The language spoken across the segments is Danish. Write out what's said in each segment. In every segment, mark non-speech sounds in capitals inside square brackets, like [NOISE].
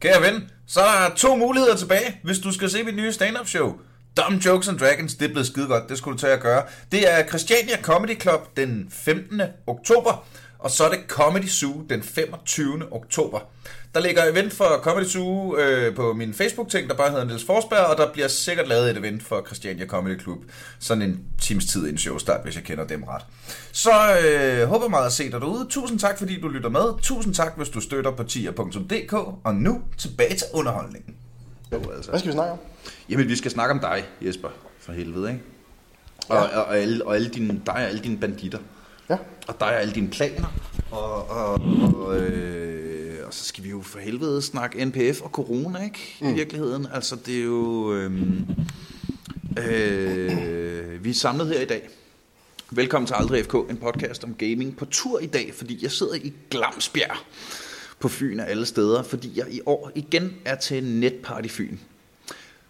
Kære ven, så er der to muligheder tilbage, hvis du skal se mit nye stand-up show. Dumb Jokes and Dragons, det er blevet skide godt, det skulle du tage at gøre. Det er Christiania Comedy Club den 15. oktober, og så er det Comedy Zoo den 25. oktober. Der ligger event for Comedy Zoo øh, på min Facebook-ting, der bare hedder Niels Forsberg, og der bliver sikkert lavet et event for Christiania Comedy Club. Sådan en times tid inden showstart, hvis jeg kender dem ret. Så øh, håber meget at se dig derude. Tusind tak, fordi du lytter med. Tusind tak, hvis du støtter på tier.dk. Og nu tilbage til underholdningen. Jo, altså. Hvad skal vi snakke om? Jamen, vi skal snakke om dig, Jesper, for helvede, ikke? Og, Ja. og, og, alle, og alle dine, dig og alle dine banditter. Ja. Og dig og alle dine planer. Og, og, og, øh, og så skal vi jo for helvede snakke NPF og corona, ikke? I virkeligheden. Altså, det er jo... Øh, øh, vi er samlet her i dag. Velkommen til Aldrig FK, en podcast om gaming på tur i dag, fordi jeg sidder i Glamsbjerg på Fyn af alle steder, fordi jeg i år igen er til Netparty Fyn.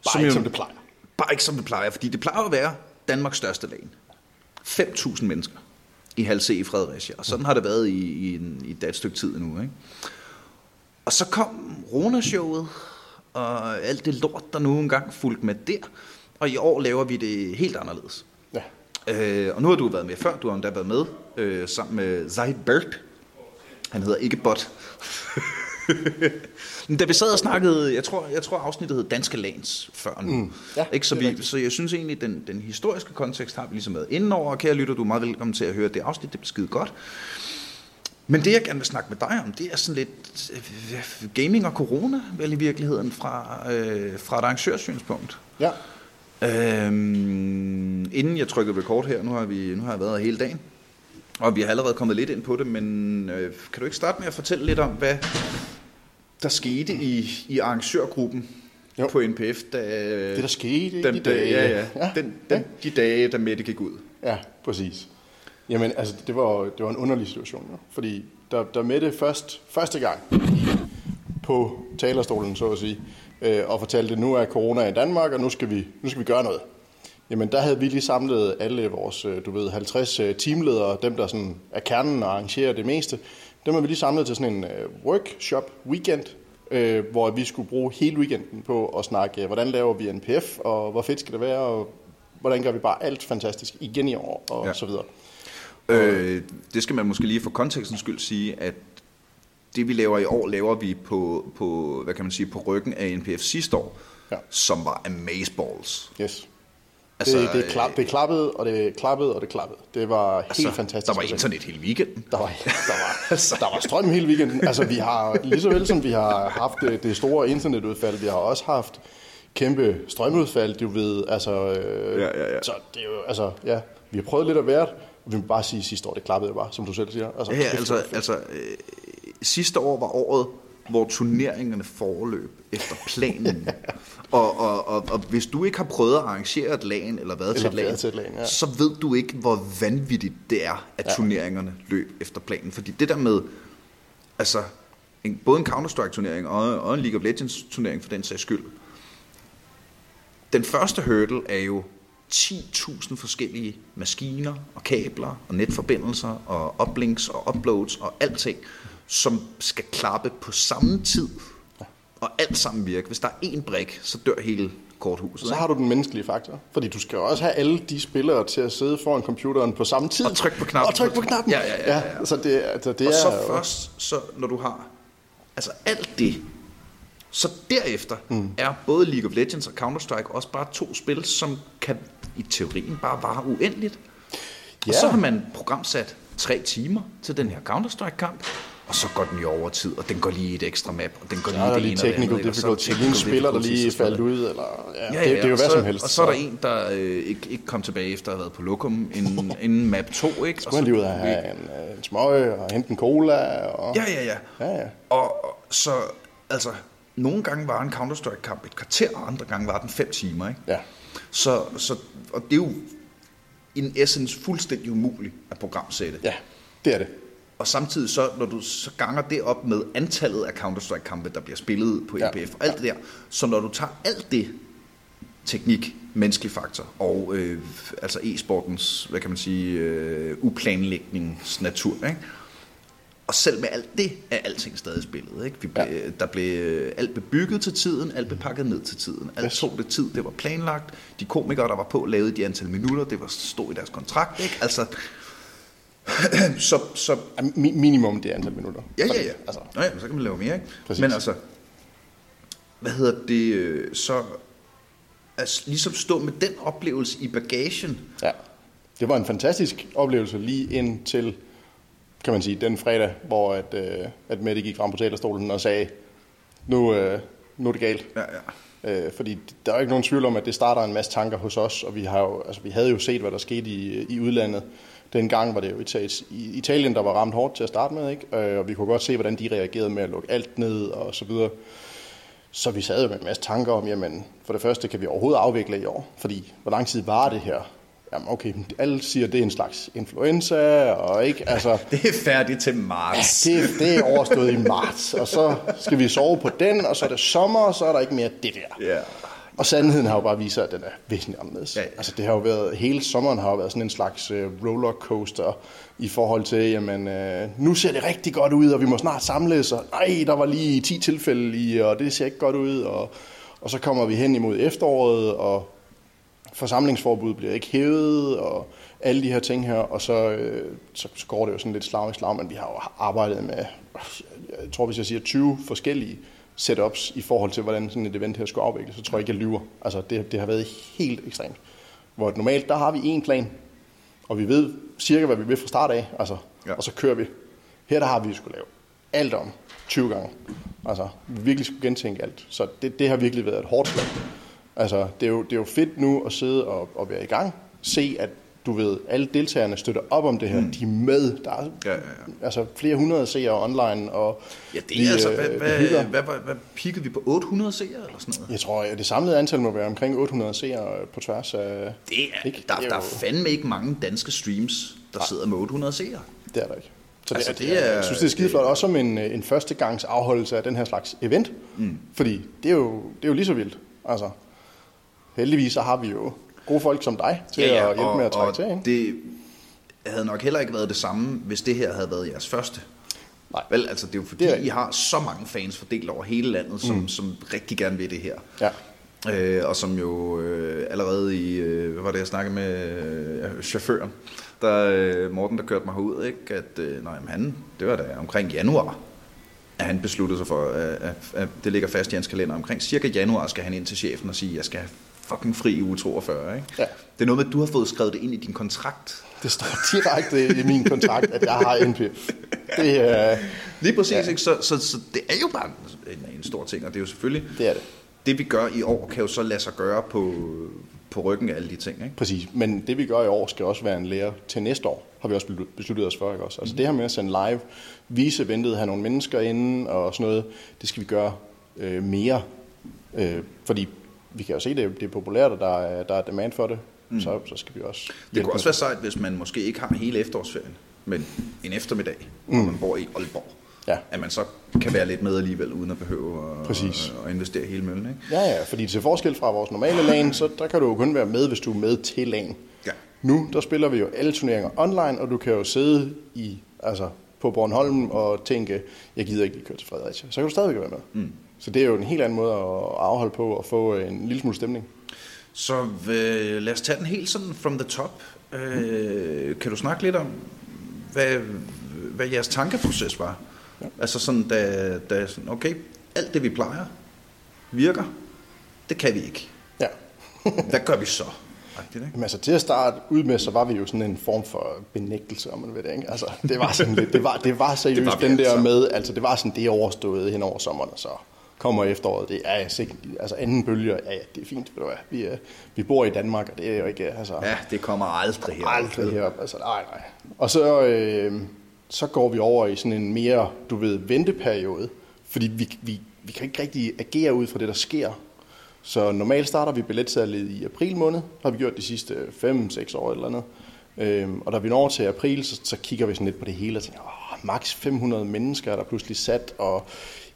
Bare ikke som det plejer. Bare ikke som det plejer, fordi det plejer at være Danmarks største lag. 5.000 mennesker i halv C i Fredericia, og sådan har det været i, i, en, i et stykke tid nu. Ikke? Og så kom Rona-showet, og alt det lort, der nu engang fulgte med der, og i år laver vi det helt anderledes. Ja. Øh, og nu har du været med før, du har endda været med øh, sammen med Zaid Bert. Han hedder ikke Bot. [LAUGHS] Da vi sad og snakkede, jeg tror, jeg tror afsnittet hed Danske Lands før nu. Mm, ja, ikke? Så, er vi, så jeg synes egentlig, den, den historiske kontekst har vi ligesom været inde over. Og kære lytter, du er meget velkommen til at høre det afsnit, det skide godt. Men det, jeg gerne vil snakke med dig om, det er sådan lidt øh, gaming og corona, vel i virkeligheden, fra, øh, fra et arrangørsynspunkt. Ja. Øhm, inden jeg trykkede record her, nu har, vi, nu har jeg været her hele dagen, og vi har allerede kommet lidt ind på det, men øh, kan du ikke starte med at fortælle lidt om, hvad der skete i, i arrangørgruppen Jo. på NPF, da, Det, der skete den, de da- dage. Ja, ja. Ja. Den, den, de dage, da Mette gik ud. Ja, præcis. Jamen, altså, det var, det var en underlig situation, jo. Fordi der, der Mette først, første gang på talerstolen, så at sige, øh, og fortalte, nu er corona i Danmark, og nu skal, vi, nu skal vi gøre noget. Jamen, der havde vi lige samlet alle vores, øh, du ved, 50 øh, teamledere, dem der sådan er kernen og arrangerer det meste, dem har vi lige samlet til sådan en øh, workshop weekend, øh, hvor vi skulle bruge hele weekenden på at snakke, øh, hvordan laver vi NPF, og hvor fedt skal det være, og hvordan gør vi bare alt fantastisk igen i år, og Ja. ja. så videre. Øh, det skal man måske lige for kontekstens skyld sige, at det vi laver i år, laver vi på, på hvad kan man sige, på ryggen af NPF sidste år, Ja. som var Amazeballs. Yes. Altså, det, det, klap, det er klappet, og det klappet, og det klappet. Det var helt altså, fantastisk. Der var at internet hele weekenden. Der var, der, var, [LAUGHS] der var strøm hele weekenden. Altså, vi har, lige så vel som vi har haft det, det store internetudfald, vi har også haft kæmpe strømudfald, du ved, altså... Øh, Ja, ja, ja. Så det er jo, altså, ja, vi har prøvet lidt hvert, og vi må bare sige, at sidste år, det klappede bare, som du selv siger. Altså, Ja, ja, altså, altså øh, sidste år var året, hvor turneringerne foreløb efter planen. [LAUGHS] og, og, og, og hvis du ikke har prøvet at arrangere et lagen, eller været til et lagen, til et LAN, ja. så ved du ikke, hvor vanvittigt det er, at ja. turneringerne løb efter planen. Fordi det der med, altså, en, både en Counter-Strike-turnering og, og en League of Legends-turnering for den sags skyld, den første hurdle er jo 10.000 forskellige maskiner og kabler og netforbindelser og uplinks og uploads og alting, som skal klappe på samme tid og alt sammen virke. Hvis der er én brik, så dør hele korthuset. Så har du den menneskelige faktor. Fordi du skal også have alle de spillere til at sidde foran computeren på samme tid. Og trykke på knappen. Og trykke på knappen. Ja, ja, ja, ja, ja. så det, altså, det og er så jo- først, så når du har altså alt det, så derefter mm. er både League of Legends og Counter-Strike også bare to spil, som kan i teorien bare vare uendeligt. Og Ja. så har man programsat tre timer til den her Counter-Strike-kamp, og så går den i overtid, og den går lige et ekstra map, og den går Der lige er der det ene og det andet? Og så difficulty. technical Lige en spiller, der difficulty, lige faldt ud, eller... Ja, Ja, det, ja, det er jo hvad så, som helst. Og så er der en, der øh, ikke, ikke kom tilbage efter at have været på lokum inden, [LAUGHS] inden map 2, ikke? Skulle han lige ud og have en, øh, en smøg og hente en cola. Og... Ja, ja, ja. Ja, ja. Og og så, altså, nogle gange var en Counter-Strike-kamp et kvarter, og andre gange var den fem timer, ikke? Ja. Så, så, og det er jo in essence fuldstændig umuligt at programsætte. ja, det er det. Og samtidig så, når du så ganger det op med antallet af Counter-Strike-kampe, der bliver spillet på Ja. NPF, og alt det der, så når du tager alt det, teknik, menneskelig faktor, og øh, altså e-sportens, hvad kan man sige, øh, uplanlægningsnatur, ikke? Og selv med alt det er alting stadig spillet. Ikke? Vi blev, ja. der blev, alt blev bygget til tiden, alt blev pakket ned til tiden. Alt tog det tid, det var planlagt. De komikere, der var på, lavede de antal minutter, det var stod i deres kontrakt. Ikke? Altså, [CLEARS THROAT] så, så, Mi- minimum det antal minutter. Ja, ja, ja. Altså, Nå ja, så kan man lave mere, ikke? Præcis. Men altså, hvad hedder det, øh, så altså, ligesom stå med den oplevelse i bagagen. ja. Det var en fantastisk oplevelse lige indtil, kan man sige, den fredag, hvor at, øh, at Mette gik frem på talerstolen og sagde, nu, øh, nu er det galt. Ja, ja. Øh, fordi der er ikke nogen tvivl om, at det starter en masse tanker hos os, og vi, har jo, altså, vi havde jo set, hvad der skete i, i udlandet. Dengang var det jo Italien, der var ramt hårdt til at starte med, ikke? Øh, og vi kunne godt se, hvordan de reagerede med at lukke alt ned og så videre. Så vi sad jo med en masse tanker om, jamen, for det første kan vi overhovedet afvikle i år, fordi hvor lang tid var det her? Jamen okay, alle siger, det er en slags influenza, og ikke, altså, [LAUGHS] Det er færdigt til marts. det, det er overstået i marts, og så skal vi sove på den, og så er det sommer, og så er der ikke mere det der. Ja. Og sandheden har jo bare vist sig, at den er væsentligt anderledes. Ja, ja. Altså det har jo været, hele sommeren har jo været sådan en slags øh, rollercoaster i forhold til, jamen øh, nu ser det rigtig godt ud, og vi må snart samles, og nej, der var lige 10 tilfælde i, og det ser ikke godt ud, og, og så kommer vi hen imod efteråret, og forsamlingsforbud bliver ikke hævet, og alle de her ting her, og så, øh, så, så går det jo sådan lidt slag i slag, men vi har jo arbejdet med, jeg tror hvis jeg siger 20 forskellige setups i forhold til, hvordan sådan et event her skulle afvikles, så tror jeg ikke, jeg lyver. Altså det, det har været helt ekstremt. Hvor normalt, der har vi en plan, og vi ved cirka, hvad vi vil fra start af, altså, Ja. og så kører vi. Her der har vi skulle lave alt om 20 gange. Altså, vi virkelig skulle gentænke alt. Så det, det har virkelig været et hårdt slag. Altså, det er jo, det er jo fedt nu at sidde og, og være i gang. Se, at du ved, alle deltagerne støtter op om det her. Mm. De er med. Der er Ja, ja, ja. altså flere hundrede seere online. Og Ja, det vi, er altså, øh, hvad, vi hvad, hvad, hvad, hvad pikkede vi på? 800 seere eller sådan noget? Jeg tror, at det samlede antal må være omkring 800 seere på tværs af... Det er, Ikke? der, Det er der er fandme ikke mange danske streams, der sidder med 800 seere. Det er der ikke. Så Altså, altså, det, det det er, er- jeg synes, det er skideflot. Også som en, øh, en førstegangs afholdelse af den her slags event. Mm. Fordi det er, jo, det er jo lige så vildt. Altså, heldigvis så har vi jo gode folk som dig til ja, ja, at hjælpe med at trække til. Ikke? det havde nok heller ikke været det samme, hvis det her havde været jeres første. Nej. Vel, altså det er jo fordi, Det er I har så mange fans fordelt over hele landet, som, mm. som rigtig gerne vil det her. Ja. Øh, og som jo øh, allerede i, øh, hvad var det jeg snakkede med øh, chaufføren, der, øh, Morten, der kørte mig herud, ikke? at øh, nej, han, det var da omkring januar, at han besluttede sig for, at, at, at det ligger fast i hans kalender. Omkring cirka januar skal han ind til chefen og sige, at jeg skal have fucking fri i uge 42. Ikke? Ja. Det er noget med, at du har fået skrevet det ind i din kontrakt. Det står direkte i min kontrakt, at jeg har NPF. Det er, Lige præcis, ja. ikke? Så, så, så det er jo bare en, en stor ting, og det er jo selvfølgelig, det er det. det vi gør i år, kan jo så lade sig gøre på, på ryggen af alle de ting. Ikke? Præcis, men det vi gør i år skal også være en lære til næste år, har vi også besluttet os for. Ikke også? Altså det her med at sende live, vise eventet, have nogle mennesker inde og sådan noget, det skal vi gøre øh, mere. Øh, fordi vi kan jo se, det, det er populært, og der er, der er demand for det, mm. så, så skal vi også Det kunne også være sejt, hvis man måske ikke har hele efterårsferien, men en eftermiddag, mm. når man bor i Aalborg. Ja. At man så kan være lidt med alligevel, uden at behøve at, Præcis. at, at investere hele møllen. Ikke? Ja, ja, fordi til forskel fra vores normale LAN, så der kan du jo kun være med, hvis du er med til LAN. Ja. Nu, der spiller vi jo alle turneringer online, og du kan jo sidde i, altså, på Bornholm og tænke, jeg gider ikke lige køre til Fredericia. Så kan du stadigvæk være med. Mm. Så det er jo en helt anden måde at afholde på og få en lille smule stemning. Så øh, lad os tage den helt sådan from the top. Øh, kan du snakke lidt om, hvad, hvad jeres tankeproces var? Ja. Altså sådan, da, da sådan, okay, alt det vi plejer virker, det kan vi ikke. Ja. Hvad gør vi så? Rigtigt, ikke? Jamen, altså, til at starte ud med, så var vi jo sådan en form for benægtelse, om man ved det, ikke? Altså, det var sådan lidt, det var, det var seriøst Det var den der altså. med, altså, det var sådan, det er overstået hen over sommeren, og så kommer efteråret, det er sikkert, altså anden bølge, ja, ja, det er fint, ved du hvad, vi, er, vi bor i Danmark, og det er jo ikke, altså, Ja, det kommer aldrig her. aldrig herop, altså, nej, nej. Og så, øh, så går vi over i sådan en mere, du ved, venteperiode, fordi vi, vi, vi kan ikke rigtig agere ud fra det, der sker. Så normalt starter vi billetsalget i april måned, har vi gjort de sidste 5-6 år eller andet. Øhm, og da vi når til april, så, så kigger vi sådan lidt på det hele og tænker, åh, maks 500 mennesker er der pludselig sat, og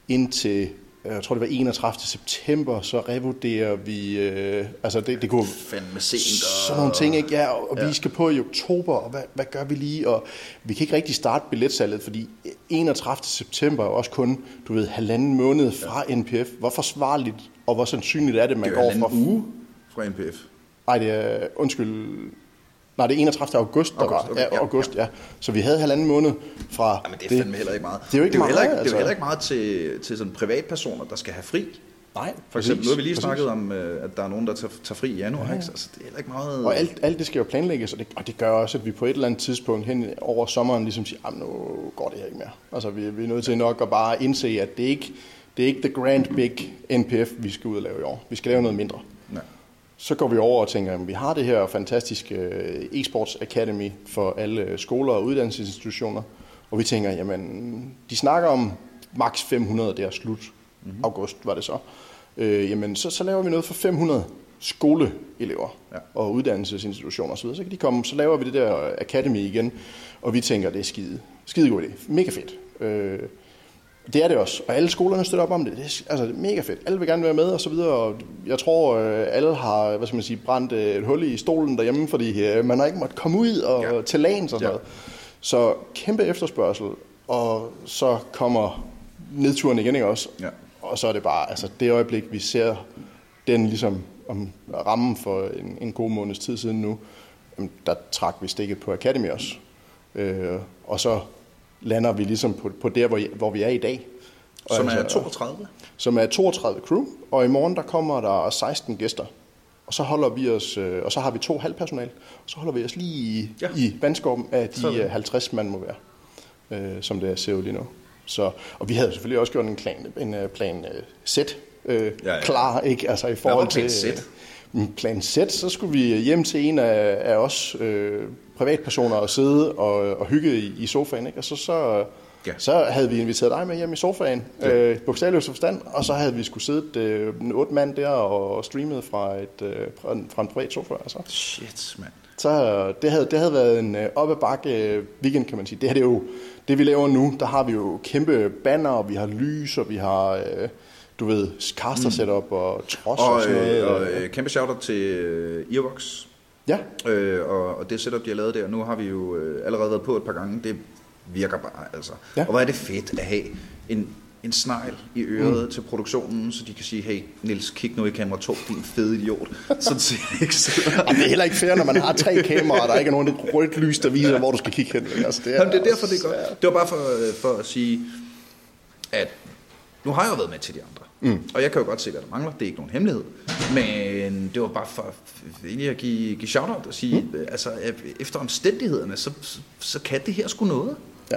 indtil, jeg tror det var 31. september, så revurderer vi, øh, altså det, det kunne Fandme sent. Og... sådan nogle ting, ikke? Ja, og ja. vi skal på i oktober, og hvad, hvad gør vi lige? Og vi kan ikke rigtig starte billetsalget, fordi 31. september er også kun, du ved, halvanden måned fra ja. NPF. Hvor forsvarligt og hvor sandsynligt er det, man Det går fra... uge fra NPF. Nej, det er, undskyld, nej, det er 31. august, der August, var. okay, ja, ja, august, ja. Så vi havde halvanden måned fra... Jamen, det er fandme heller ikke meget. Det er jo ikke det er meget, heller ikke, altså. Det er jo heller ikke meget til, til sådan privatpersoner, der skal have fri. Nej, For eksempel, nu har vi lige præcis. snakket om, øh, at der er nogen, der tager, tager fri i januar. Ikke? Så altså, det er heller ikke meget... Og alt, alt det skal jo planlægges, og det, og det gør også, at vi på et eller andet tidspunkt hen over sommeren ligesom siger, at nu går det her ikke mere. Altså vi, vi er nødt til nok at bare indse, at det ikke det er ikke the grand big NPF, vi skal ud og lave i år. Vi skal lave noget mindre. Ja. Så går vi over og tænker, at vi har det her fantastiske øh, e-sports academy for alle skoler og uddannelsesinstitutioner. Og vi tænker, jamen, de snakker om maks 500, det er slut. Mm-hmm. August var det så. Øh, jamen, så, så laver vi noget for 500 skoleelever Ja. og uddannelsesinstitutioner osv. Så kan de komme, så laver vi det der academy igen, og vi tænker, det er skide, skide god idé. Mega fedt. Øh, det er det også, og alle skolerne støtter op om det. Det er, altså, det er mega fedt. Alle vil gerne være med og så videre, og jeg tror, øh, alle har, hvad skal man sige, brændt øh, et hul i stolen derhjemme, fordi øh, man har ikke måttet komme ud og Ja. til lagen og sådan Ja. noget. Så kæmpe efterspørgsel, og så kommer nedturen igen, ikke også? Ja. Og så er det bare, altså det øjeblik, vi ser den ligesom om rammen for en, en god måneds tid siden nu, der trak vi stikket på Academy også. Øh, og så lander vi ligesom på, på der, hvor, hvor vi er i dag. Og Som er altså- 32. som er 32 crew, og i morgen der kommer der 16 gæster. Og så holder vi os, øh, og så har vi to halvpersonal, og så holder vi os lige i, Ja. i vandskorben af de Sådan. øh, 50 mand må være, øh, som det ser ud lige nu. Så, og vi havde selvfølgelig også gjort en plan, en øh, plan øh, set øh, Ja, ja, klar, ikke? Altså i forhold plan til... Z? øh, Plan Z, så skulle vi hjem til en af, af os øh, privatpersoner og sidde og, og hygge i, i sofaen, ikke? Og så, så, Ja. ja. så havde vi inviteret dig med hjem i sofaen, øh, bogstaveligt forstand, og så havde vi skulle sidde øh, en otte mand der og streamet fra, et, øh, fra, en, fra en privat sofa. Altså. Shit, mand. Så øh, det havde, det havde været en øh, op ad bakke øh, weekend, kan man sige. Det her det er jo, det vi laver nu, der har vi jo kæmpe banner, og vi har lys, og vi har, øh, du ved, caster setup og trods og, Og, sådan noget. øh, og øh, kæmpe shout til øh, Earvox. Ja, Øh, og, og det setup, de har lavet der, nu har vi jo øh, allerede været på et par gange. Det virker bare, altså. Ja. Og hvor er det fedt at have en, en snegl i øret mm. til produktionen, så de kan sige, hey, Nils, kig nu i kamera 2, din fede idiot. Sådan ser det ikke og det er heller ikke fair, når man har tre kameraer, og der ikke er nogen rødt lys, der viser, hvor du skal kigge hen. Altså, det, er, Jamen, det er derfor, det er godt. Det var bare for, øh, for at sige, at nu har jeg jo været med til de andre. Mm. Og jeg kan jo godt se, hvad der mangler. Det er ikke nogen hemmelighed. Men det var bare for egentlig at give, give shout-out og sige, mm. altså at efter omstændighederne, så, så, så kan det her sgu noget. Ja,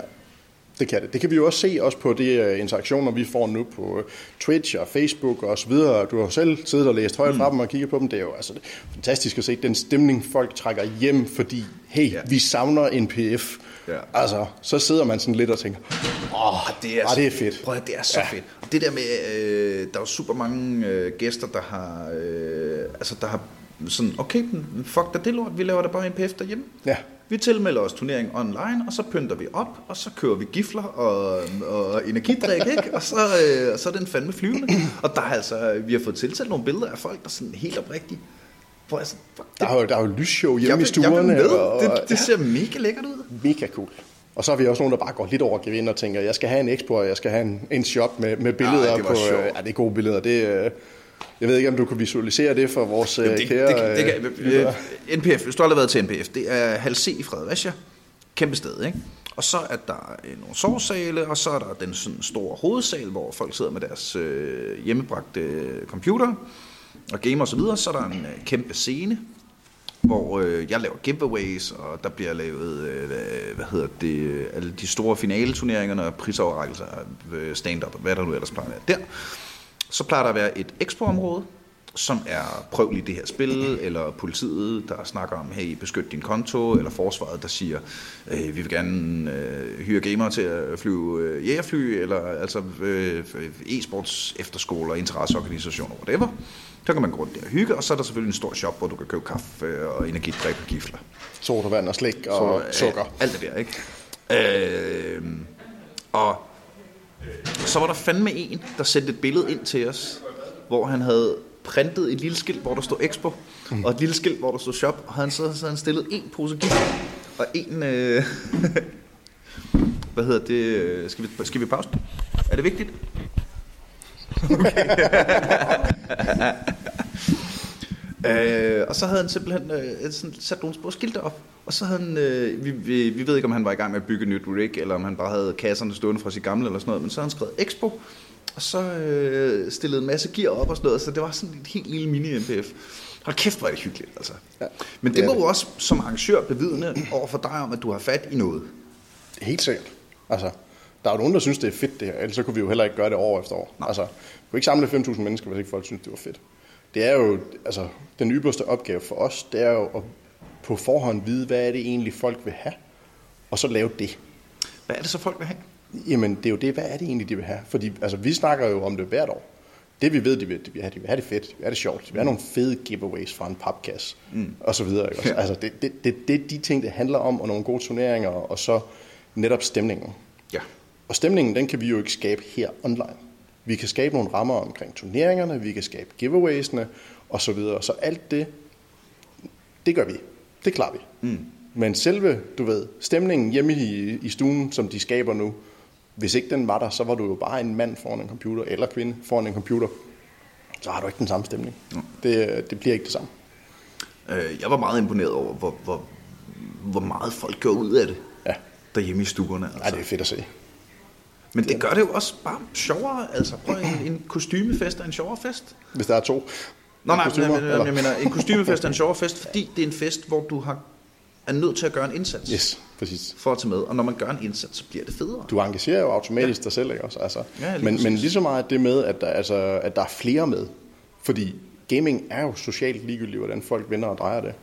det kan det. Det kan vi jo også se også på de øh, interaktioner, vi får nu på øh, Twitch og Facebook og så videre. Du har selv siddet og læst højt fra dem og kigget på dem. Det er jo altså, fantastisk at se den stemning, folk trækker hjem, fordi hey, Ja. vi savner NPF. Ja. Altså, så sidder man sådan lidt og tænker, åh, Det er, ah, det er fedt. Prøv at, det er så ja. Fedt. Og det der med, øh, der er jo super mange øh, gæster, der har, øh, altså der har sådan, okay, fuck da det lort, vi laver da bare en PF derhjemme. Ja. Vi tilmelder os turnering online, og så pynter vi op, og så kører vi gifler og, og energidrik, ikke? Og så, øh, og så er den fandme flyvende. Og der er altså, vi har fået tiltalt nogle billeder af folk, der er sådan helt oprigtigt. Hvor altså, fuck, det, Der er jo, der er jo lysshow hjemme jeg, i stuerne. jeg og, Det, det ser mega lækkert ud. mega cool. Og så har vi også nogen, der bare går lidt over gevind og tænker, jeg skal have en expo, og jeg skal have en, en shop med, med billeder Ej, det på. sjovt. Øh, ja, det er gode billeder. Det, øh, jeg ved ikke, om du kan visualisere det for vores Jamen, øh, det, kære... det, det, det, øh, kan, lyttere. øh, NPF, hvis du aldrig har været til NPF, det er halv C i Fredericia. Kæmpe sted, ikke? Og så er der øh, nogle sovesale, og så er der den sådan store hovedsal, hvor folk sidder med deres øh, hjemmebragte øh, computer og gamer og så videre. Så er der en øh, kæmpe scene, hvor øh, jeg laver giveaways, og der bliver lavet, øh, hvad hedder det, øh, alle de store finaleturneringerne og prisoverrækkelser, øh, stand-up og hvad der nu ellers plejer at være der. Så plejer der at være et expo-område, som er prøv lige det her spil, eller politiet, der snakker om, hey, beskyt din konto, eller forsvaret, der siger, øh, vi vil gerne øh, hyre gamere til at flyve øh, jægerfly, eller altså øh, e-sports efterskoler, interesseorganisationer, whatever. Så kan man gå rundt der og hygge, og så er der selvfølgelig en stor shop, hvor du kan købe kaffe og energidrik og gifler. Sodavand og slik og Så, øh, sukker. Alt det der, ikke? Øh, og så var der fandme en, der sendte et billede ind til os, hvor han havde printet et lille skilt, hvor der stod Expo, mm. og et lille skilt, hvor der stod Shop, og han så, så han stillet en pose gift og en, øh, [LAUGHS] Hvad hedder det? Øh, skal vi, skal vi pause? Er det vigtigt? [LAUGHS] Okay øh, og så havde han simpelthen øh, sådan, sat nogle små skilte op. Og så havde han, øh, vi, vi, vi ved ikke, om han var i gang med at bygge et nyt rig, eller om han bare havde kasserne stående fra sit gamle eller sådan noget, men så havde han skrevet Expo, og så øh, stillede en masse gear op og sådan noget, så det var sådan et helt lille mini-MPF. Hold kæft, hvor er det hyggeligt, altså. Ja. Men det Det må det. du også som arrangør bevidne over for dig om, at du har fat i noget. Helt sikkert. Altså, der er jo nogen, der synes, det er fedt det her, ellers så kunne vi jo heller ikke gøre det år efter år. Altså, vi kunne ikke samle 5.000 mennesker, hvis ikke folk synes, det var fedt. Det er jo, altså, den ypperste opgave for os, det er jo at på forhånd vide, hvad er det egentlig, folk vil have, og så lave det. Hvad er det så, folk vil have? Jamen, det er jo det, hvad er det egentlig, de vil have? Fordi altså, vi snakker jo om det hvert år. Det vi ved, de vil, de vil have, de vil have det fedt, de vil have det sjovt, de vil have nogle fede giveaways fra en papkasse, mm. og så videre. Ikke? også? Altså, det, det, det, det de ting, det handler om, og nogle gode turneringer, og så netop stemningen. Ja. Og stemningen, den kan vi jo ikke skabe her online. Vi kan skabe nogle rammer omkring turneringerne, vi kan skabe giveawaysene, og så videre. Så alt det, det gør vi. Det klarer vi. Mm. Men selve, du ved, stemningen hjemme i, i stuen, som de skaber nu, hvis ikke den var der, så var du jo bare en mand foran en computer, eller kvinde foran en computer. Så har du ikke den samme stemning. Mm. Det, det bliver ikke det samme. Øh, jeg var meget imponeret over, hvor, hvor, hvor meget folk gør ud af det Ja, derhjemme i stuerne. Altså. Ej, det er fedt at se. Men det gør det jo også bare sjovere. Altså, prøv en, en kostymefest er en sjovere fest. Hvis der er to Nå, nej, kostymer, jeg, jeg, jeg mener, en kostymefest [LAUGHS] er en sjovere fest, fordi det er en fest, hvor du har, er nødt til at gøre en indsats Yes, præcis. for at tage med. Og når man gør en indsats, så bliver det federe. Du engagerer jo automatisk ja. dig selv, ikke også? Altså, Ja, lige men, præcis. men lige så meget det med, at der, altså, at der er flere med. Fordi gaming er jo socialt ligegyldigt, hvordan folk vender og drejer det.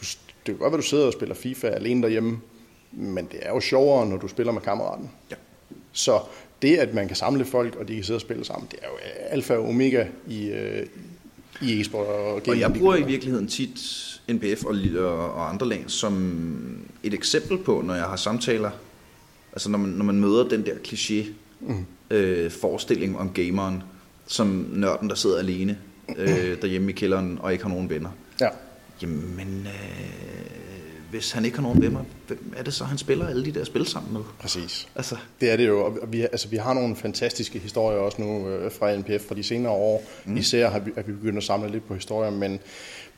Du, det kan godt være, du sidder og spiller FIFA alene derhjemme, men det er jo sjovere, når du spiller med kammeraten. Ja. Så det, at man kan samle folk, og de kan sidde og spille sammen, det er jo alfa og omega i, øh, i e-sport og. Og jeg bruger i virkeligheden tit NPF og, og, og andre lag som et eksempel på, når jeg har samtaler, altså når man, når man møder den der kliché mm. øh, forestilling om gameren, som nørden, der sidder alene øh, derhjemme i kælderen og ikke har nogen venner. Ja. Jamen, øh, hvis han ikke har nogen venner, hvem er det så, han spiller alle de der spil sammen med? Præcis. Altså, Det er det jo, og vi, altså, vi har nogle fantastiske historier også nu øh, fra NPF fra de senere år. Mm. Især har vi, er vi begyndt at samle lidt på historier, men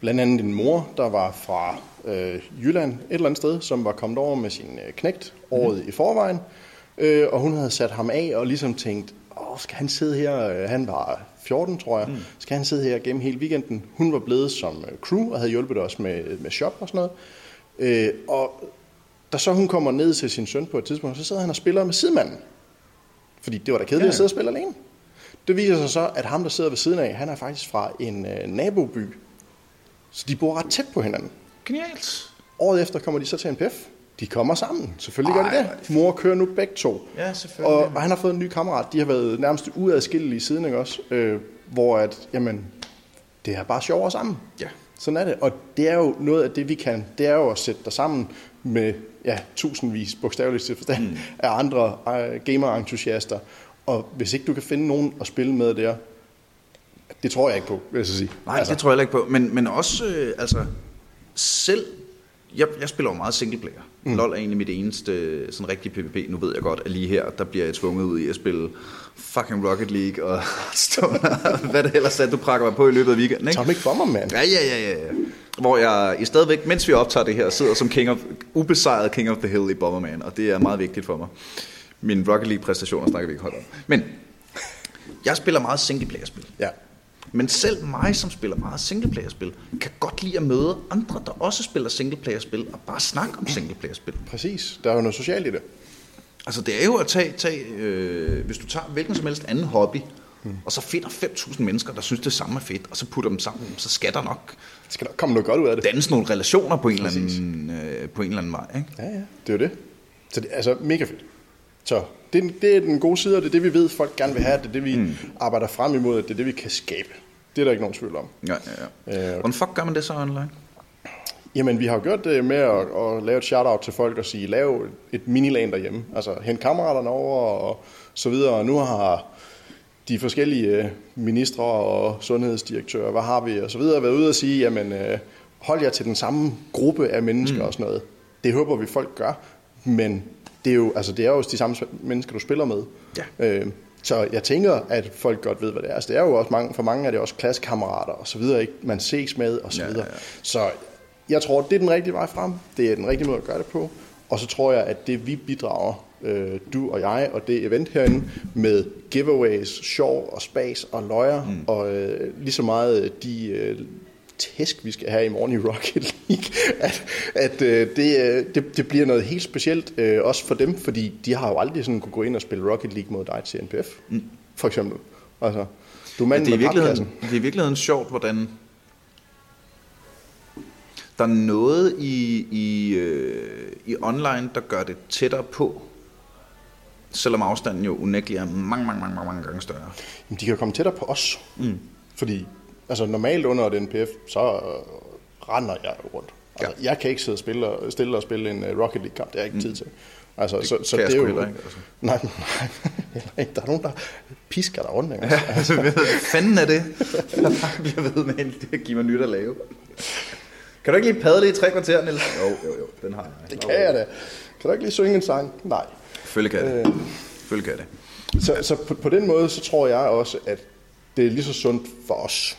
blandt andet en mor, der var fra øh, Jylland et eller andet sted, som var kommet over med sin øh, knægt året mm. i forvejen, øh, og hun havde sat ham af og ligesom tænkt, Åh, skal han sidde her, øh, han var 14 tror jeg, mm. skal han sidde her gennem hele weekenden? Hun var blevet som øh, crew og havde hjulpet os med, med shop og sådan noget. Øh, og da så hun kommer ned til sin søn på et tidspunkt, så sidder han og spiller med sidemanden. Fordi det var da kedeligt ja. At sidde og spille alene. Det viser sig så, at ham, der sidder ved siden af, han er faktisk fra en øh, naboby. Så de bor ret tæt på hinanden. genialt. Året efter kommer de så til NPF. De kommer sammen. Selvfølgelig gør Ej, de hvor er det. Mor kører nu begge to. Ja, selvfølgelig. Og, og han har fået en ny kammerat. De har været nærmest uadskillelige siden, ikke også? Øh, hvor at, jamen, det er bare sjovere sammen. Ja. Sådan er det. Og det er jo noget af det, vi kan. Det er jo at sætte dig sammen med ja, tusindvis, bogstaveligt til forstand, mm. af andre uh, gamer-entusiaster. Og hvis ikke du kan finde nogen at spille med der, det tror jeg ikke på, vil jeg så sige. Nej, altså. det tror jeg ikke på. Men, men også, øh, altså, selv... Jeg, jeg spiller jo meget singleplayer. Mm. LoL er egentlig mit eneste øh, sådan rigtig PvP. Nu ved jeg godt, at lige her, der bliver jeg tvunget ud i at spille fucking Rocket League og [LAUGHS] stå, hvad det ellers er, du prakker mig på i løbet af weekenden, ikke? Atomic Bomber, mand. Ja, ja, ja, ja. ja. Hvor jeg i stadigvæk, mens vi optager det her, sidder som king of, ubesejret King of the Hill i Bomberman, og det er meget vigtigt for mig. Min Rocket League-præstationer snakker vi ikke holdt om. Men jeg spiller meget singleplayer-spil. Ja. Men selv mig, som spiller meget singleplayer-spil, kan godt lide at møde andre, der også spiller singleplayer-spil, og bare snakke om singleplayer-spil. Præcis. Der er jo noget socialt i det. Altså det er jo at tage, tage øh, hvis du tager hvilken som helst anden hobby, mm. og så finder 5.000 mennesker, der synes det samme er fedt, og så putter dem sammen, så skal der nok Det skal nok komme noget godt ud af det. dannes nogle relationer på en, eller anden, øh, på en eller anden vej. Ikke? Ja, ja. Det er jo det. Så det er altså mega fedt. Så det, det er den gode side, og det er det, vi ved, folk gerne vil have. Det er det, vi mm. arbejder frem imod, at det er det, vi kan skabe. Det er der ikke nogen tvivl om. Ja, ja, ja. Øh, Hvordan fuck gør man det så online? Jamen, vi har jo gjort det med at, at lave et shout-out til folk og sige, lav et miniland derhjemme. Altså, hent kammeraterne over og så videre. Og nu har de forskellige øh, ministre og sundhedsdirektører, hvad har vi, og så videre, været ude og sige, jamen, øh, hold jer til den samme gruppe af mennesker mm. og sådan noget. Det håber vi, folk gør, men det er jo, altså, det er jo de samme mennesker, du spiller med. Ja. Øh, så jeg tænker, at folk godt ved, hvad det er. Altså, det er jo også mange, for mange er det også klassekammerater og så videre, ikke? man ses med og så videre. ja, ja. Så jeg tror, det er den rigtige vej frem. Det er den rigtige måde at gøre det på. Og så tror jeg, at det vi bidrager, øh, du og jeg, og det event herinde, med giveaways, sjov og spas og løjer, mm. og øh, lige så meget de øh, tæsk, vi skal have i morgen i Rocket League, [LAUGHS] at, at øh, det, øh, det, det bliver noget helt specielt, øh, også for dem, fordi de har jo aldrig sådan kunne gå ind og spille Rocket League mod dig til NPF, mm. for eksempel. Altså, du er manden det, er med virkeligheden, det er i virkeligheden sjovt, hvordan der er noget i, i, øh, i online, der gør det tættere på, selvom afstanden jo unægteligt er mange, mange, mange, mange, mange gange større. Jamen, de kan jo komme tættere på os. Mm. Fordi altså, normalt under et NPF, så øh, render jeg rundt. Altså, ja. Jeg kan ikke sidde og spille, og- stille og spille en uh, Rocket League-kamp. Det har jeg ikke tid til. Altså, det så, så jeg det er jo, ikke, altså. Nej, [LAUGHS] nej. Der er nogen, der pisker der rundt. Ikke? [LAUGHS] Altså, Hvad fanden er det, bare bliver ved med det at give mig nyt at lave? Kan du ikke lige padle i tre kvarter, Niels? Jo, jo, jo, den har jeg. det kan jeg da. Kan du ikke lige synge en sang? Nej. Selvfølgelig kan jeg det. Selvfølgelig kan jeg det. Så, så på, på den måde, så tror jeg også, at det er lige så sundt for os.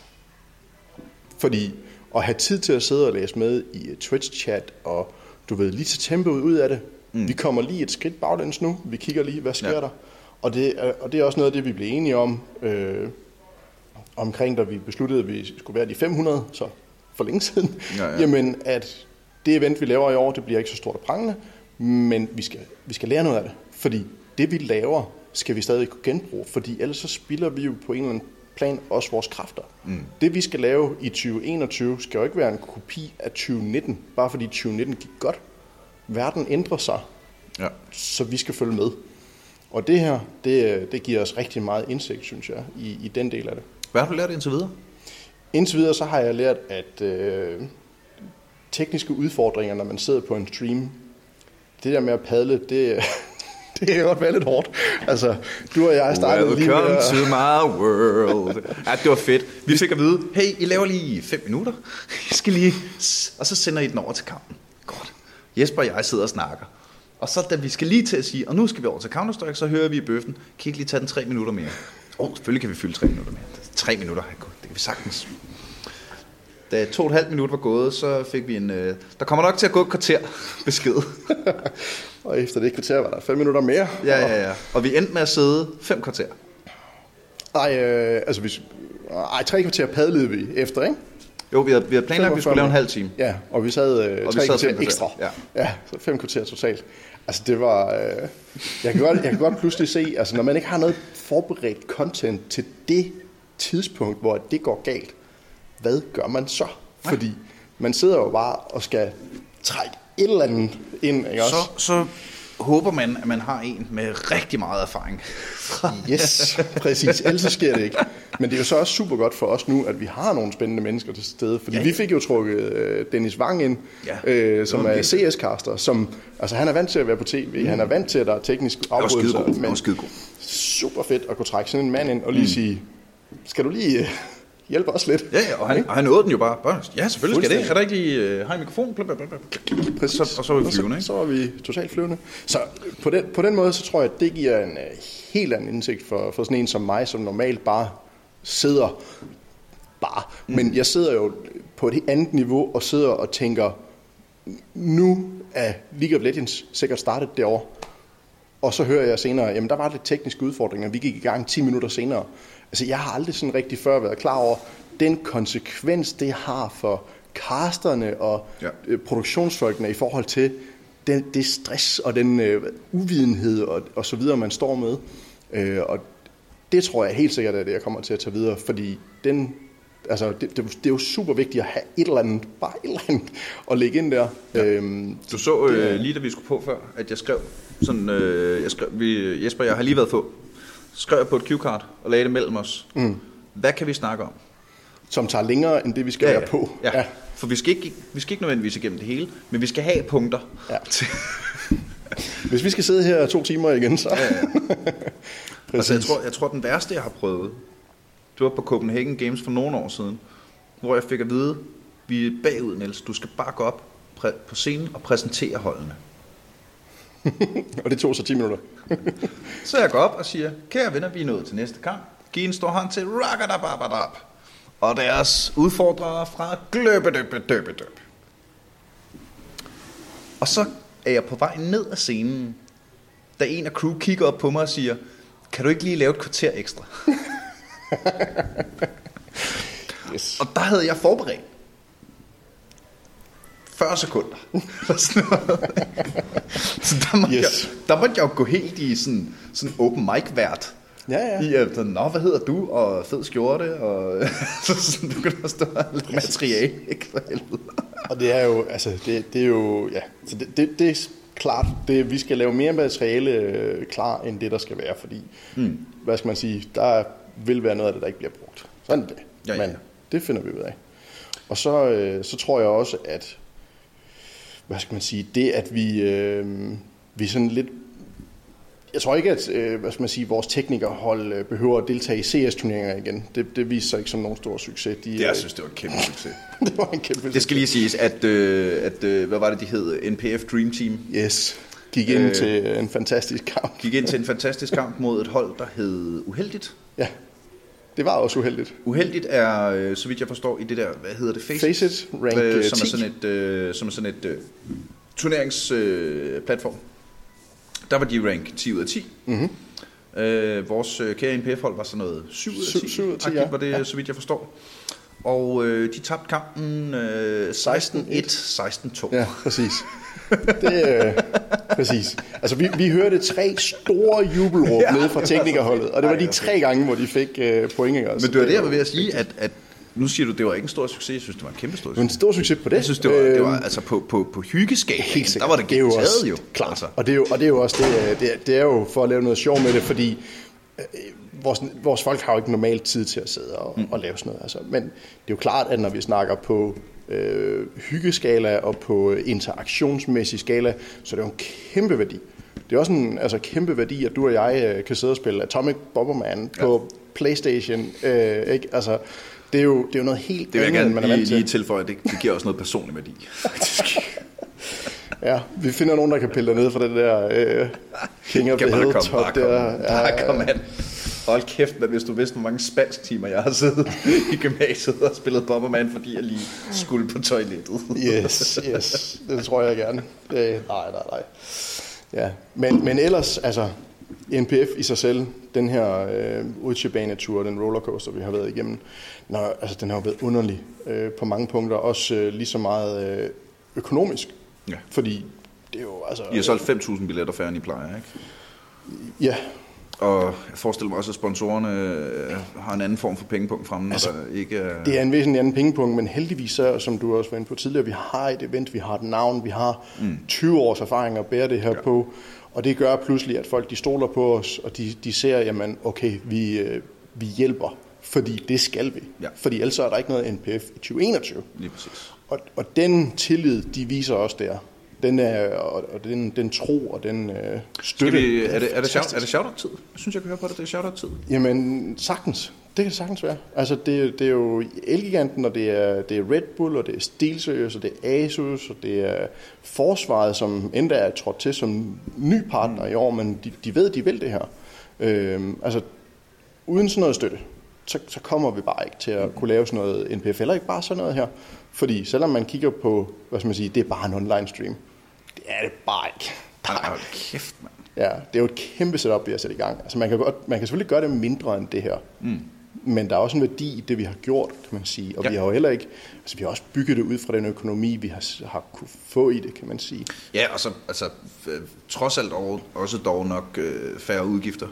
Fordi at have tid til at sidde og læse med i Twitch-chat, og du ved, lige tage tempoet ud af det. Mm. Vi kommer lige et skridt baglæns nu. Vi kigger lige, hvad sker ja. der? Og det, er, og det er også noget af det, vi blev enige om, øh, omkring da vi besluttede, at vi skulle være de 500, så for længe siden. Ja, ja. Jamen, at det event, vi laver i år, det bliver ikke så stort og prangende, men vi skal, vi skal lære noget af det. Fordi det, vi laver, skal vi stadig kunne genbruge, fordi ellers så spilder vi jo på en eller anden plan også vores kræfter. Mm. Det, vi skal lave i 2021, skal jo ikke være en kopi af 2019, bare fordi 2019 gik godt. Verden ændrer sig, Ja. så vi skal følge med. Og det her, det, det giver os rigtig meget indsigt, synes jeg, i, i den del af det. Hvad har du lært indtil videre? Indtil videre så har jeg lært, at øh, tekniske udfordringer, når man sidder på en stream, det der med at padle, det, [LAUGHS] det kan godt være lidt hårdt. Altså, du og jeg startede lige med Welcome to my world. Ja, det var fedt. Vi fik at vide, hey, I laver lige fem minutter. I skal lige... Og så sender I den over til kampen. Godt. Jesper og jeg sidder og snakker. Og så da vi skal lige til at sige, og nu skal vi over til Counter-Strike, så hører vi i bøffen, kan I ikke lige tage den tre minutter mere? Åh, oh, selvfølgelig kan vi fylde tre minutter mere. Tre minutter, det kan vi sagtens. Da to og et halvt minut var gået, så fik vi en... Øh, der kommer nok til at gå et kvarter besked. [LAUGHS] og efter det kvarter var der fem minutter mere. Ja, ja, ja. Og vi endte med at sidde fem kvarter. Ej, øh, altså hvis, ej, tre kvarter padlede vi efter, ikke? Jo, vi havde, vi havde planlagt, at vi skulle lave en halv time. Ja, og vi sad øh, Og vi tre sad kvarter kvarter, ekstra. ja. ja, så fem kvarter totalt. Altså det var... Øh, jeg, kan godt, jeg kan godt pludselig se, altså når man ikke har noget forberedt content til det tidspunkt, hvor det går galt, hvad gør man så? Fordi man sidder jo bare og skal trække et eller andet ind, ikke også? Så, så håber man, at man har en med rigtig meget erfaring. [LAUGHS] Yes, præcis. Ellers så sker det ikke. Men det er jo så også super godt for os nu, at vi har nogle spændende mennesker til stede. Fordi Ja, ja, vi fik jo trukket øh, Dennis Wang ind, Ja, øh, som er. CS-caster. Som, altså han er vant til at være på tv. Han er vant til, at der er teknisk afbrydelser. men skidegod. super fedt at kunne trække sådan en mand ind og lige mm. sige, skal du lige øh, hjælpe os lidt? Ja, og han, og han nåede den jo bare. bare ja, selvfølgelig skal det. Er der ikke lige øh, har I mikrofon? Blub, blub, blub, blub. Præcis. Så, og så var vi flyvende, så, ikke? så var vi totalt flyvende. Så på den, på den måde, så tror jeg, at det giver en uh, helt anden indsigt for, for sådan en som mig, som normalt bare sidder bare. Mm. Men jeg sidder jo på et andet niveau og sidder og tænker, nu er League of Legends sikkert startet derovre. Og så hører jeg senere, jamen der var lidt tekniske udfordringer, vi gik i gang 10 minutter senere. Altså jeg har aldrig sådan rigtig før været klar over den konsekvens, det har for casterne og Ja. ja. produktionsfolkene i forhold til den, det stress og den øh, uvidenhed og, og så videre, man står med. Øh, og det tror jeg helt sikkert er det, jeg kommer til at tage videre, fordi den, altså, det, det, det er jo super vigtigt at have et eller andet, bare et eller andet, at lægge ind der. Ja. Øhm, Du så øh, lige da vi skulle på før, at jeg skrev sådan, øh, jeg skrev, vi, Jesper jeg har lige været på, skrev jeg på et cue-card og lagde det mellem os. Mm. Hvad kan vi snakke om? som tager længere end det, vi skal ja, være på. Ja. ja. For vi skal, ikke, vi skal ikke nødvendigvis igennem det hele, men vi skal have punkter. Ja. [LAUGHS] Hvis vi skal sidde her to timer igen, så... Ja, ja. [LAUGHS] altså, jeg, tror, jeg tror, den værste, jeg har prøvet, det var på Copenhagen Games for nogle år siden, hvor jeg fik at vide, vi er bagud, Niels. Du skal bare gå op på scenen og præsentere holdene. [LAUGHS] og det tog så 10 minutter. [LAUGHS] Så jeg går op og siger, kære venner, vi er nået til næste kamp. Giv en stor hånd til Ragadababadab. Og deres udfordrere fra Gløbedøbedøbedøb. Og så er jeg på vej ned ad scenen, da en af crew kigger op på mig og siger, kan du ikke lige lave et kvarter ekstra? [LAUGHS] Yes. Og der havde jeg forberedt 40 sekunder. [LAUGHS] Sådan så der måtte, Yes. jeg, der måtte jeg jo gå helt i sådan, sådan open mic vært. Ja, ja. I, øh, sådan, Nå, hvad hedder du? Og fed skjorte. Og [LAUGHS] så sådan, du kan der stå lidt materiale, ikke for helvede. Og det er jo, altså, det, det er jo, ja, så det, det, det er klart, det, vi skal lave mere materiale øh, klar, end det, der skal være, fordi, mm. hvad skal man sige, der vil være noget af det, der ikke bliver brugt. Sådan det. Ja, ja. Men det finder vi ud af. Og så, øh, så tror jeg også, at, hvad skal man sige, det, at vi, øh, vi sådan lidt jeg tror ikke, at øh, hvad skal man sige, vores teknikerhold øh, behøver at deltage i CS-turneringer igen. Det, det viser sig ikke som nogen stor succes. De, Det, jeg synes, det var en kæmpe succes. [LAUGHS] det var en kæmpe Det skal lige siges, at, øh, at øh, hvad var det, de hed? NPF Dream Team. Yes. Gik ind øh, Øh. til en fantastisk kamp. Gik ind til en [LAUGHS] fantastisk kamp mod et hold, der hed Uheldigt. Ja, det var også uheldigt. Uheldigt er, øh, så vidt jeg forstår, i det der, hvad hedder det? Faceit, rank, øh, som, er 10. sådan et, øh, som er sådan et øh, turneringsplatform. Øh, der var de rank 10 ud af 10. Mhm. Øh, vores øh, kære NPF-hold var sådan noget 7 ud af Syv- 10. syv ud af 10, Agtigt ja. var det, Ja. så vidt jeg forstår. Og øh, de tabte kampen øh, 16-1, 16-2. Ja, præcis. Det, øh, præcis. Altså, vi, vi hørte tre store jubelråb Ja, nede fra det teknikerholdet, og det var de tre gange, hvor de fik øh, point. Ikke? Men det var det, jeg var ved at sige, at, at nu siger du, det var ikke en stor succes. Jeg synes, det var en kæmpe stor Det var en succes. stor succes på det. Jeg synes, det var, det var Øhm, altså på, på, på hyggeskab. Helt Der sikkert. var det, det er jo også, jo. Klart. Altså. Og, det er jo, og det er jo også det, øh, det, er, det er jo for at lave noget sjov med det, fordi øh, vores, vores folk har jo ikke normalt tid til at sidde og, mm. og lave sådan noget. Altså. Men det er jo klart, at når vi snakker på øh, hyggeskala og på interaktionsmæssig skala, så er det jo en kæmpe værdi. Det er også en altså, kæmpe værdi, at du og jeg øh, kan sidde og spille Atomic Bomberman ja. på Playstation. Øh, ikke? Altså, det er, jo, det er jo noget helt Det vil jeg andet, end man gerne er lige, vant til. lige tilføje, det, det giver også noget personlig værdi. [LAUGHS] Ja, vi finder nogen, der kan pille dig ned fra det der øh, King of the Hill top bare der. komme, bare kom an. Hold kæft, men hvis du vidste, hvor mange spansk timer jeg har siddet i gymnasiet og spillet Bomberman, fordi jeg lige skulle på toilettet. Yes, yes, det tror jeg gerne. Det, nej, nej, nej. Ja, men, men ellers, altså, NPF i sig selv, den her øh, Uchibanetur, den rollercoaster, vi har været igennem, når, altså, den har jo været underlig øh, på mange punkter, også øh, lige så meget øh, økonomisk. Ja. Fordi det er jo, altså... I har solgt 5.000 billetter færre, end I plejer, ikke? Ja, Og jeg forestiller mig også, at sponsorerne øh, har en anden form for pengepunkt fremme, altså, der ikke er... Det er en væsentlig anden pengepunkt, men heldigvis, så, som du også var inde på tidligere, vi har et event, vi har et navn, vi har mm. 20 års erfaring at bære det her ja. på, og det gør pludselig, at folk de stoler på os, og de, de ser, jamen okay, vi, øh, vi hjælper, fordi det skal vi. Ja. Fordi ellers er der ikke noget NPF i 2021. Lige præcis. Og, og den tillid, de viser os der, den, er, og, den, den tro og den øh, Skal støtte. vi, er, det, er, det shout, er det shout-out-tid? Jeg synes, jeg kan høre på det, det er shout-out-tid. Jamen, sagtens. Det kan sagtens være. Altså, det, det er jo Elgiganten, og det er, det er Red Bull, og det er SteelSeries, og det er Asus, og det er Forsvaret, som endda er trådt til som ny partner i år, men de, de ved, de vil det her. Øhm, altså, uden sådan noget støtte, så, så kommer vi bare ikke til at kunne lave sådan noget NPF, eller ikke bare sådan noget her. Fordi selvom man kigger på, hvad skal man sige, det er bare en online stream. Det er det bare ikke. Ej, hold kæft, mand. Ja, det er jo et kæmpe setup, vi har sat i gang. Altså man kan, godt, man kan selvfølgelig gøre det mindre end det her. Mm. Men der er også en værdi i det, vi har gjort, kan man sige. Og Ja. vi har jo heller ikke, altså vi har også bygget det ud fra den økonomi, vi har, har kunne få i det, kan man sige. Ja, og så altså, trods alt også dog nok øh, færre udgifter.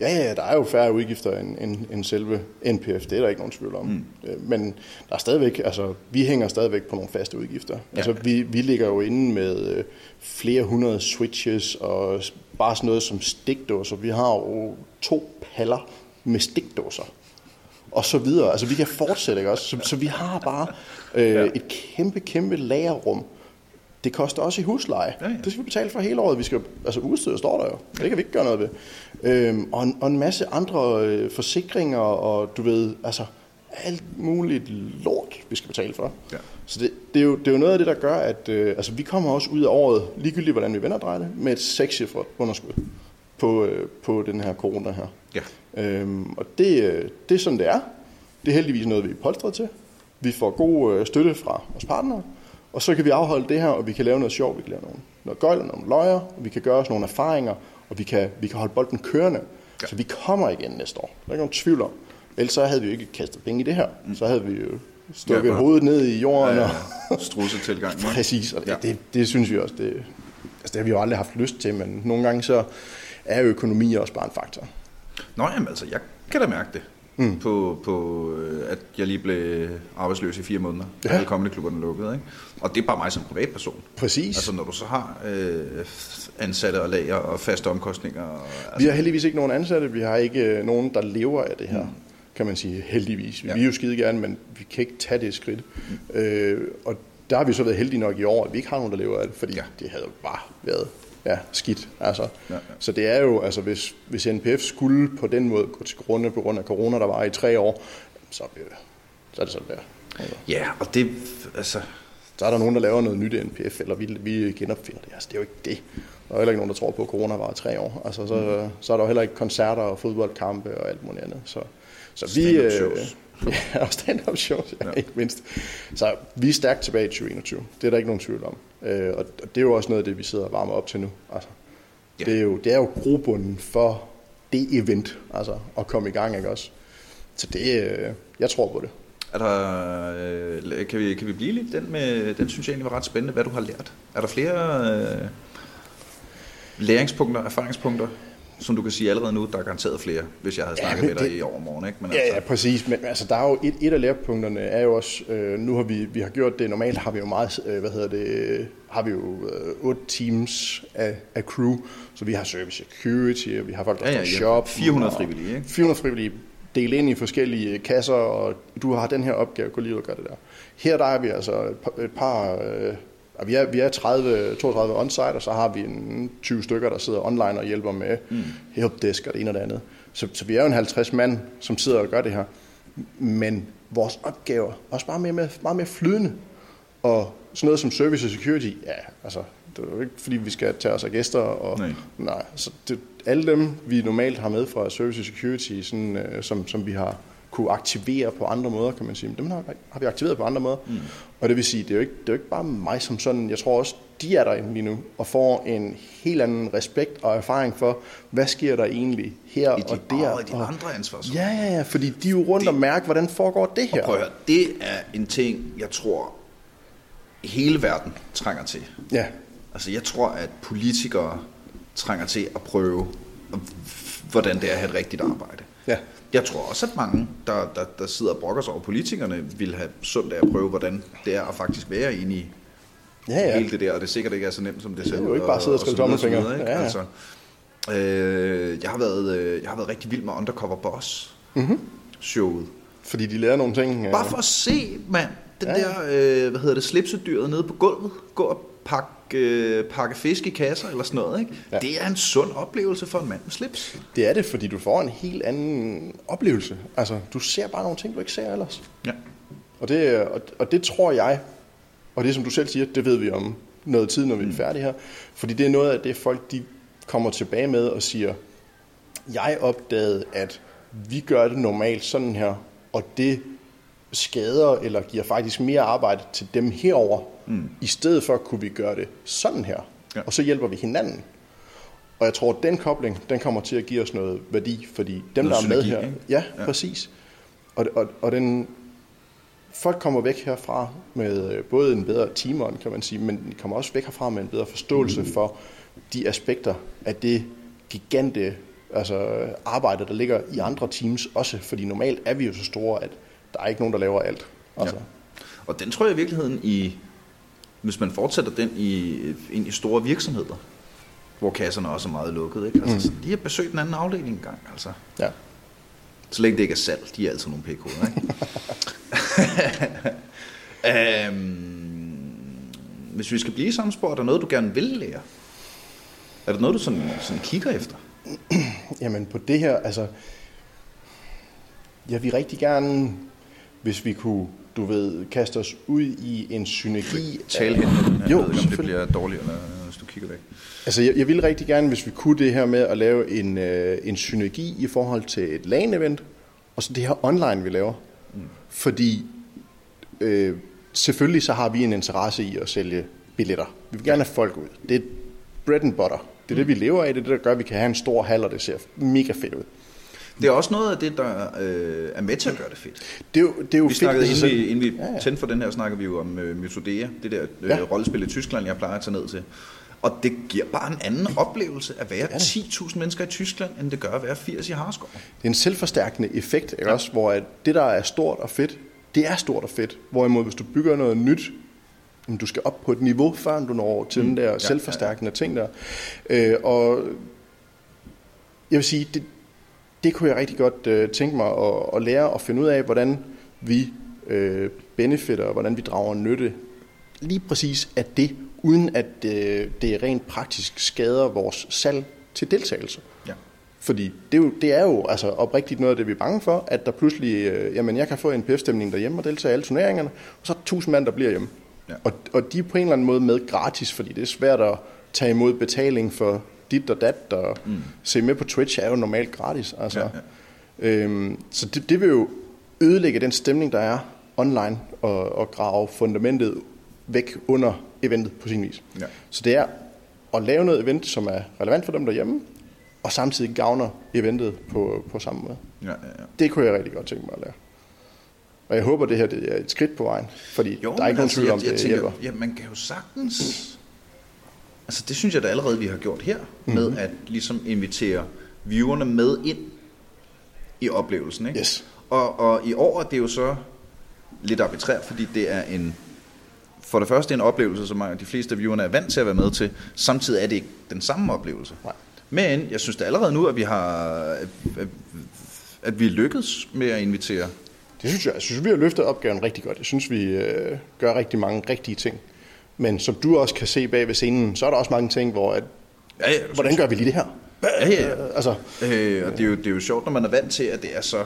Ja, ja, der er jo færre udgifter end, end, end selve NPF, det er der ikke nogen tvivl om. Mm. Men der er stadigvæk, altså vi hænger stadigvæk på nogle faste udgifter. Ja. Altså vi, vi ligger jo inde med øh, flere hundrede switches og bare sådan noget som stikdåser. Vi har jo to paller med stikdåser og så videre. Altså vi kan fortsætte, ikke også? Så, så vi har bare øh, et kæmpe, kæmpe lagerrum. Det koster også i husleje. Ja, ja. Det skal vi betale for hele året. Vi skal, altså udstyret står der jo. Det kan vi ikke gøre noget ved. Øhm, og, en, og en masse andre øh, forsikringer, og du ved, altså alt muligt lort, vi skal betale for. Ja. Så det, det, er jo, det er jo noget af det, der gør, at øh, altså, vi kommer også ud af året, ligegyldigt hvordan vi vender drejer det, med et sekscifret underskud på, øh, på den her corona her. Ja. Øhm, og det, øh, det er sådan, det er. Det er heldigvis noget, vi er polstret til. Vi får god øh, støtte fra vores partnere, og så kan vi afholde det her, og vi kan lave noget sjov, vi kan lave noget, noget gøjl og nogle løjer, og vi kan gøre os nogle erfaringer, og vi kan, vi kan holde bolden kørende. Ja. Så vi kommer igen næste år. Der er ikke nogen tvivl om. Ellers så havde vi jo ikke kastet penge i det her. Så havde vi jo stukket Ja, hovedet ned i jorden. Ja, [LAUGHS] Og, ja. Strusse tilgang. præcis, og det, ja. det, det synes vi også. Det, altså det har vi jo aldrig haft lyst til, men nogle gange så er økonomi også bare en faktor. Nå, jamen altså, jeg kan da mærke det. Mm. På, på, øh, at jeg lige blev arbejdsløs i fire måneder, da Ja. alle kommende klubberne lukkede. Ikke? Og det er bare mig som privatperson. Præcis. Altså når du så har øh, ansatte og lager og faste omkostninger. Og, Vi altså, har heldigvis ikke nogen ansatte, vi har ikke øh, nogen, der lever af det her, kan man sige, heldigvis. Vi Ja. vil jo skide gerne, men vi kan ikke tage det skridt. Øh, og der har vi så været heldige nok i år, at vi ikke har nogen, der lever af det, fordi Ja. det havde bare været ja, skidt. Altså. Ja, ja. Så det er jo, altså hvis, hvis NPF skulle på den måde gå til grunde på grund af corona, der var i tre år, så, så er det sådan der. Altså, ja, og det, altså, så er der nogen, der laver noget nyt i NPF, eller vi, vi genopfinder det. Altså, det er jo ikke det. Der er heller ikke nogen, der tror på, at corona var i tre år. Altså, så, mm. så er der jo heller ikke koncerter og fodboldkampe og alt muligt andet. Så, så vi... Øh, [LAUGHS] ja, og stand-up shows, Ja. ja. ikke mindst. Så vi er stærkt tilbage i 2021. Det er der ikke nogen tvivl om. Øh, og det er jo også noget af det, vi sidder og varmer op til nu. Altså, Ja. det, er jo, det er jo grobunden for det event, altså at komme i gang, ikke også? Så det, øh, jeg tror på det. er der, øh, kan, vi, kan vi blive lidt den med, den synes jeg egentlig var ret spændende, hvad du har lært. Er der flere øh, læringspunkter, erfaringspunkter, som du kan sige allerede nu, der er garanteret flere, hvis jeg havde Ja, snakket men med dig det- i overmorgen, ikke? Men Ja, altså, ja, præcis. Men altså, der er jo et, et af lærepunkterne er jo også, øh, nu har vi, vi har gjort det, normalt har vi jo meget, øh, hvad hedder det, har vi jo øh, otte teams af, af crew, så vi har service security, og vi har folk, der Ja, ja, ja, ja. shop. 400 frivillige, ikke? 400 frivillige delt ind i forskellige kasser, og du har den her opgave, gå lige ud og gør det der. Her der er vi altså et par, et par øh, ja, vi er, vi er 30, 32 on-site, og så har vi en 20 stykker, der sidder online og hjælper med mm. helpdesk og det ene og det andet. Så, så vi er jo en 50 mand, som sidder og gør det her. Men vores opgaver er også meget mere, meget mere flydende. Og sådan noget som service og security, ja, altså, det er jo ikke fordi, vi skal tage os af gæster. Og, Nej. nej så det, alle dem, vi normalt har med fra service og security, sådan, øh, som, som vi har kunne aktivere på andre måder, kan man sige, dem har, har vi aktiveret på andre måder. Mm. Og det vil sige, det er, jo ikke, det er jo ikke bare mig som sådan, jeg tror også, de er der lige nu, og får en helt anden respekt og erfaring for, hvad sker der egentlig her i de, og der. og de og, andre ansvars. Ja, ja, ja, fordi de er jo rundt og mærker, hvordan foregår det her. Prøv at høre, det er en ting, jeg tror, hele verden trænger til. Ja, Altså, jeg tror, at politikere trænger til at prøve, hvordan det er at have et rigtigt arbejde. ja. Jeg tror også, at mange, der, der, der sidder og brokker sig over politikerne, vil have sundt af at prøve, hvordan det er at faktisk være inde i Ja, ja. hele det der, og det sikkert ikke er så nemt, som det ser er ud. jo ikke bare at sidde og så skrive videre, ikke? Ja, ja. Altså, øh, jeg, har været, øh, jeg har været rigtig vild med Undercover Boss Mhm. showet. Fordi de lærer nogle ting. øh, Bare for at se, mand, den Ja, der, øh, hvad hedder det, slipsedyret nede på gulvet, gå og pakke, øh, pakke fisk i kasser eller sådan noget, ikke? Ja. Det er en sund oplevelse for en mand med slips. Det er det, fordi du får en helt anden oplevelse. Altså, du ser bare nogle ting, du ikke ser ellers. Ja. Og det, og, og det tror jeg, og det som du selv siger, det ved vi om noget tid, når vi er færdige her. Fordi det er noget af det, folk de kommer tilbage med og siger, jeg opdagede, at vi gør det normalt sådan her, og det skader eller giver faktisk mere arbejde til dem herover. Mm. I stedet for kunne vi gøre det sådan her, Ja. og så hjælper vi hinanden. Og jeg tror, at den kobling, den kommer til at give os noget værdi, fordi dem, Noget der er med synergi, her, ikke? ja, Ja. præcis. Og, og, og den, folk kommer væk herfra med øh, både en bedre teamånd, kan man sige, men de kommer også væk herfra med en bedre forståelse for de aspekter af det gigante altså, arbejde, der ligger i andre teams også, fordi normalt er vi jo så store, at der er ikke nogen, der laver alt. Altså, Ja. Og den tror jeg i virkeligheden i, hvis man fortsætter den i, ind i store virksomheder, hvor kasserne også er meget lukket, ikke? Altså, mm. de har besøgt den anden afdeling en gang, altså. ja. Så længe det ikke er salg, de er altid nogle pikhoveder, ikke? [LAUGHS] øhm, hvis vi skal blive i samme spor, er der noget, du gerne vil lære? Er der noget, du sådan, sådan kigger efter? [CLEARS THROAT] Jamen på det her, altså, jeg vil rigtig gerne, hvis vi kunne du ved, kaste os ud i en synergi. Tale hen. Jo, ved ikke, om det bliver dårligt, eller hvis du kigger væk. Altså, jeg, jeg vil rigtig gerne, hvis vi kunne det her med at lave en, øh, en synergi i forhold til et LAN-event, og så det her online, vi laver. Mm. Fordi øh, selvfølgelig så har vi en interesse i at sælge billetter. Vi vil gerne have folk ud. Det er bread and butter. Det er det, vi lever af. Det er det, der gør, at vi kan have en stor hal, og det ser mega fedt ud. Det er også noget af det, der øh, er med til at gøre det fedt. Det er jo, det er jo Vi fedt snakkede, i sig inden vi, inden vi Ja, ja. tændte for den her, snakker vi jo om øh, Mythodea, det der øh, Ja. rollespil i Tyskland, jeg plejer at tage ned til. Og det giver bare en anden oplevelse at være 10.000 mennesker i Tyskland, end det gør at være 80 i Harskov. Det er en selvforstærkende effekt, ikke også? Hvor at det, der er stort og fedt, det er stort og fedt. Hvorimod, hvis du bygger noget nyt, jamen, du skal op på et niveau, før du når over til mm. den der selvforstærkende ting der. Øh, og jeg vil sige, det, det kunne jeg rigtig godt øh, tænke mig at, at lære og finde ud af, hvordan vi øh, benefitter, og hvordan vi drager nytte lige præcis af det, uden at øh, det rent praktisk skader vores salg til deltagelse. Ja. Fordi det er, jo, det er jo altså oprigtigt noget af det, vi er bange for, at der pludselig, øh, jamen jeg kan få en PF-stemning derhjemme og deltage i alle turneringerne, og så er der tusind mand, der bliver hjemme. Ja. Og, og de er på en eller anden måde med gratis, fordi det er svært at tage imod betaling for dit og dat, og mm. se med på Twitch er jo normalt gratis. Altså. Ja, Ja. Øhm, så det, det vil jo ødelægge den stemning, der er online, og, og grave fundamentet væk under eventet på sin vis. Ja. Så det er at lave noget event, som er relevant for dem derhjemme, og samtidig gavner eventet på, på samme måde. Ja, ja, ja. Det kunne jeg rigtig godt tænke mig at lære. Og jeg håber, det her det er et skridt på vejen, fordi Jo, der er ikke nogen tvivl om, jeg, jeg det tænker, hjælper. Ja, man kan jo sagtens... Altså, det synes jeg da allerede, vi har gjort her, mm-hmm. med at ligesom invitere viewerne med ind i oplevelsen. Ikke? Yes. Og, og i år er det jo så lidt arbitrært, fordi det er en... For det første en oplevelse, som de fleste af viewerne er vant til at være med til. Samtidig er det ikke den samme oplevelse. Nej. Men jeg synes da allerede nu, at vi har... At, at, at vi lykkedes med at invitere Det synes jeg. Jeg synes, vi har løftet opgaven rigtig godt. Jeg synes, vi øh, gør rigtig mange rigtige ting. Men som du også kan se bag ved scenen, så er der også mange ting, hvor at, Ja, ja, hvordan gør vi lige det her? Ja, ja, ja. Altså, Øh, og det er, jo, det er jo sjovt, når man er vant til, at det er så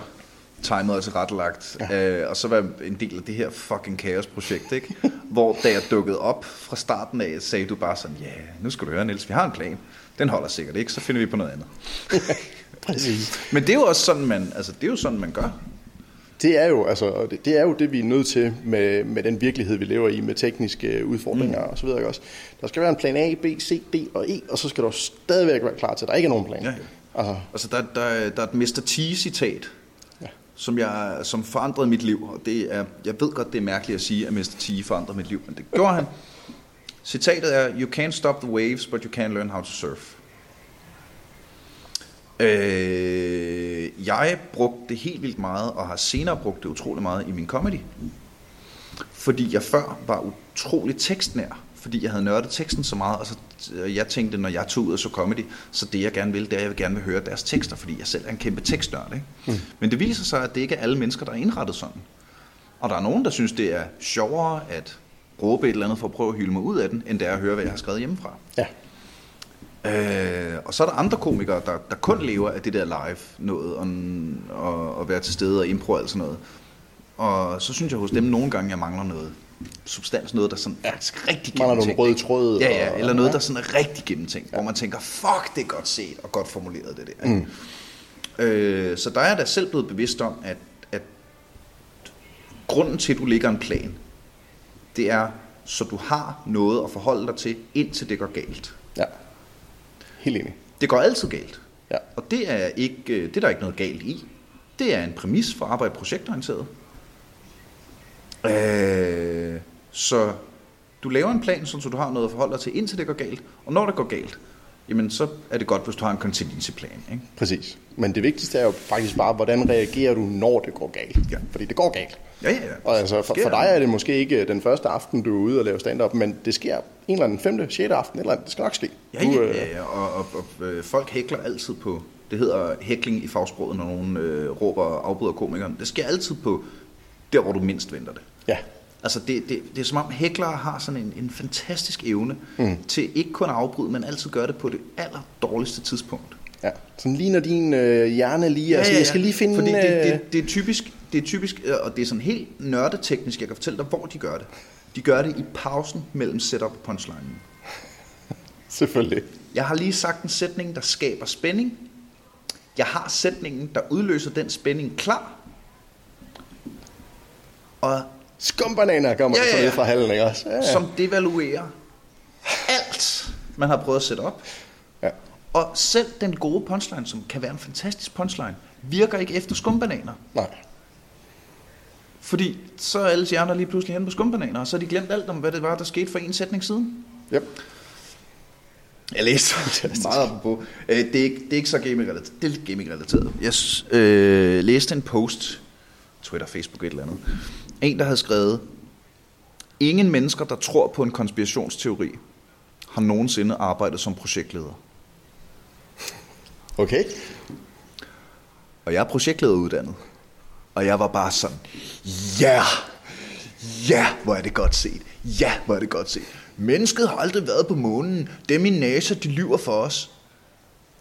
timet og tilrettelagt, ja. øh, og så være en del af det her fucking kaosprojekt, ikke? [LAUGHS] hvor da jeg dukkede op fra starten af, sagde du bare sådan, ja, nu skal du høre, Niels, vi har en plan. Den holder sikkert ikke, så finder vi på noget andet. [LAUGHS] præcis. Men det er jo også sådan, man, altså, det er jo sådan, man gør. Det er jo, altså, det, det er jo det, vi er nødt til med, med den virkelighed, vi lever i, med tekniske udfordringer mm. og så videre. Ikke også? Der skal være en plan A, B, C, D og E, og så skal du stadigvæk være klar til, at der ikke er nogen plan. Ja, ja. Altså, Altså, der, der, der er et Mr. T-citat, Ja. som, jeg, som forandrede mit liv. Og det er, jeg ved godt, det er mærkeligt at sige, at Mr. T forandrede mit liv, men det gjorde han. Citatet er, You can't stop the waves, but you can learn how to surf. Øh, jeg brugte det helt vildt meget, og har senere brugt det utrolig meget i min comedy. Fordi jeg før var utrolig tekstnær, fordi jeg havde nørdet teksten så meget, og så øh, jeg tænkte, når jeg tog ud og så comedy, så det jeg gerne vil, det er, at jeg vil gerne vil høre deres tekster, fordi jeg selv er en kæmpe tekstnørd. Ikke? Mm. Men det viser sig, at det ikke er alle mennesker, der er indrettet sådan. Og der er nogen, der synes, det er sjovere at råbe et eller andet for at prøve at hylde mig ud af den, end det er at høre, hvad jeg har skrevet hjemmefra. ja. Øh, og så er der andre komikere, der, der kun lever af det der live noget, og, og, og være til stede og impro og alt sådan noget. Og så synes jeg hos dem nogle gange, jeg mangler noget substans, noget der sådan er rigtig Mangler gennemtænkt. nogle røde ikke? tråde Ja, ja, eller noget, der sådan er rigtig gennemtænkt, ja. hvor man tænker, fuck, det er godt set og godt formuleret det der. Mm. Øh, så der er jeg da selv blevet bevidst om, at, at grunden til, at du lægger en plan, det er, så du har noget at forholde dig til, indtil det går galt. Helt enig. Det går altid galt. Ja. Og det er, ikke, øh, det er der ikke noget galt i. Det er en præmis for at arbejde projektorienteret. Øh, så du laver en plan, så du har noget at forholde dig til, indtil det går galt. Og når det går galt, jamen så er det godt, hvis du har en contingency-plan. Ikke? Præcis. Men det vigtigste er jo faktisk bare, hvordan reagerer du, når det går galt? Ja. Fordi det går galt. Ja, ja, ja. Og altså, for, for dig er det måske ikke den første aften, du er ude og lave stand-up, men det sker en eller anden femte, sjette aften, eller andet. det skal nok ske. Ja, Du, ja, øh, ja, ja. Og, og, og øh, folk hækler altid på, det hedder hækling i fagsproget, når nogen øh, råber og afbryder komikeren. Det sker altid på der, hvor du mindst venter det. ja. Altså det, det, det er som om hæklere har sådan en, en fantastisk evne mm. til ikke kun at afbryde, men altid gøre det på det aller dårligste tidspunkt. ja. Sådan lige når din øh, hjerne lige... Ja, altså, jeg skal lige finde... Fordi det, øh, det, det er typisk, det er typisk, øh, og det er sådan helt nørdeteknisk, jeg kan fortælle dig, hvor de gør det. De gør det i pausen mellem setup og punchline. Selvfølgelig. Jeg har lige sagt en sætning, der skaber spænding. Jeg har sætningen, der udløser den spænding klar. Og Skumbananer kommer Ja, ja, ja, fra hallen, ikke også? Ja, ja. som devaluerer alt, man har prøvet at sætte op. ja. Og selv den gode punchline, som kan være en fantastisk punchline, virker ikke efter skumbananer. Nej. Fordi så er alle hjerner lige pludselig hen på skumbananer, og så har de glemt alt om, hvad det var, der skete for en sætning siden. Yep. Jeg læste [LAUGHS] meget på. Øh, det, er ikke, det er ikke så gaming-relateret. Det er lidt gaming-relateret. Jeg øh, læste en post, Twitter, Facebook, et eller andet. En, der havde skrevet, Ingen mennesker, der tror på en konspirationsteori, har nogensinde arbejdet som projektleder. Okay. Og jeg er projektlederuddannet. Og jeg var bare sådan, ja, ja, hvor er det godt set. Ja, hvor er det godt set. Mennesket har aldrig været på månen. Dem i NASA, de lyver for os.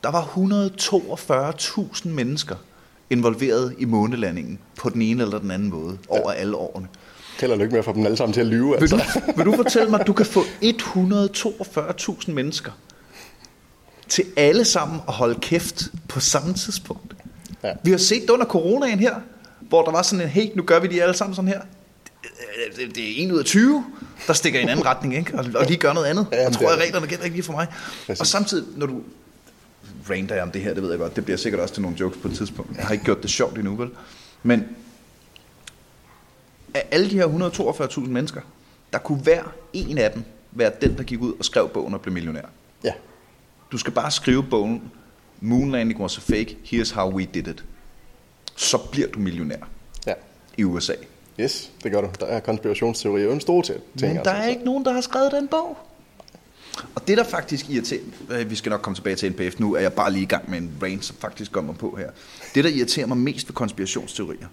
Der var 142.000 mennesker involveret i månelandingen på den ene eller den anden måde over alle årene. Og lykke med at få dem alle sammen til at lyve, Vil altså. du, vil du fortælle mig, at du kan få 142.000 mennesker til alle sammen at holde kæft på samme tidspunkt? Ja. Vi har set det under coronaen her, hvor der var sådan en, hey, nu gør vi de alle sammen sådan her. Det, det, det er en ud af 20, der stikker i en anden retning, ikke? Og, og lige gør noget andet. Ja, og tror jeg, reglerne gælder ikke lige for mig. Præcis. Og samtidig, når du ranter jeg om det her, det ved jeg godt, det bliver sikkert også til nogle jokes på et tidspunkt. Jeg har ikke gjort det sjovt endnu, vel? Men af alle de her 142.000 mennesker, der kunne hver en af dem være den, der gik ud og skrev bogen og blev millionær. Ja. Du skal bare skrive bogen, Moonlanding was a fake, here's how we did it. Så bliver du millionær Ja. i USA. Yes, det gør du. Der er konspirationsteorier jo en stor til ting. Men der altså. er ikke nogen, der har skrevet den bog. Og det, der faktisk irriterer, øh, vi skal nok komme tilbage til NPF, nu er jeg bare lige i gang med en rant, som faktisk kommer på her. Det, der irriterer mig mest ved konspirationsteorier,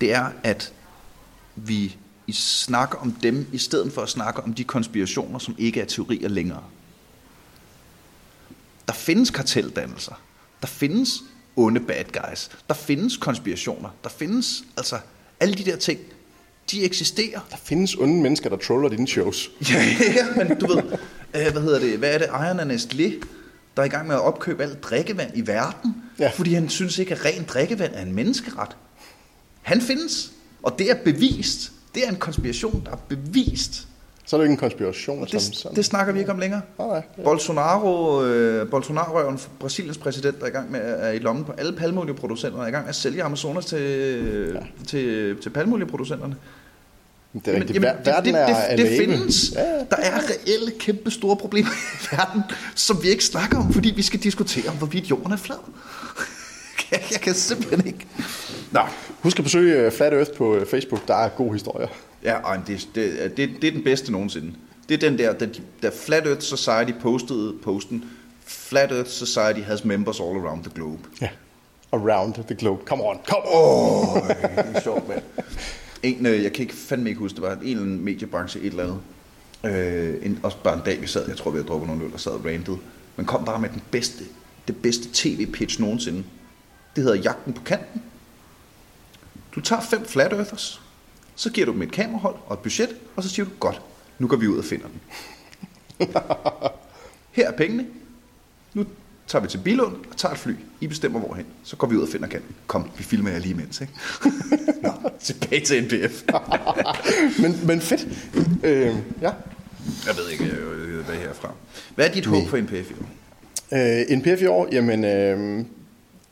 det er, at vi i snakker om dem, i stedet for at snakke om de konspirationer, som ikke er teorier længere. Der findes karteldannelser. Der findes onde bad guys. Der findes konspirationer. Der findes, altså, alle de der ting, de eksisterer. Der findes onde mennesker, der troller dine shows. Ja, [LAUGHS] ja, men du ved, øh, hvad hedder det, hvad er det, ejeren af Nestlé, der er i gang med at opkøbe alt drikkevand i verden, Ja. fordi han synes ikke, at rent drikkevand er en menneskeret. Han findes, og det er bevist. Det er en konspiration, der er bevist. Så er det jo ikke en konspiration. Og som, det, sådan. det snakker vi ikke om længere. Nej, nej. Ja. Bolsonaro, øh, Bolsonaro, Brasiliens præsident, der er i gang med at er i lommen på alle palmeolieproducenter, er i gang med at sælge Amazonas til, ja. til, til palmeolieproducenterne. Det er rigtigt. Ver- verden det, er det, det, det enablet. findes. Ja, ja. Der er reelle kæmpe store problemer i verden, som vi ikke snakker om, fordi vi skal diskutere om, hvorvidt jorden er flad. jeg, [LAUGHS] jeg kan simpelthen ikke. Nå, Husk at besøge øh, Flat Earth på øh, Facebook. Der er gode historier. Ja, ej, det, det, det, det er den bedste nogensinde. Det er den der, da, da Flat Earth Society postede posten, Flat Earth Society has members all around the globe. Ja. Around the globe. Come on. Come on. Åh, det er [LAUGHS] sjovt, mand. En, øh, jeg kan ikke fandme ikke huske, det var en eller anden mediebranche, et eller andet. Øh, en, også bare en dag, vi sad, jeg tror, vi havde drukket nogle øl og sad og rantet. Men kom bare med den bedste, det bedste tv-pitch nogensinde. Det hedder Jagten på kanten. Du tager fem flat earthers, så giver du dem et kamerahold og et budget, og så siger du, godt, nu går vi ud og finder den. [LAUGHS] Her er pengene. Nu tager vi til Bilund og tager et fly. I bestemmer hvorhen. Så går vi ud og finder kanten. Kom, vi filmer jer lige imens, ikke? [LAUGHS] Nå, tilbage til NPF. [LAUGHS] men, men fedt. Øh, ja. Jeg ved ikke, øh, hvad er herfra. Hvad er dit håb for NPF i år? Øh, NPF i år, jamen, øh,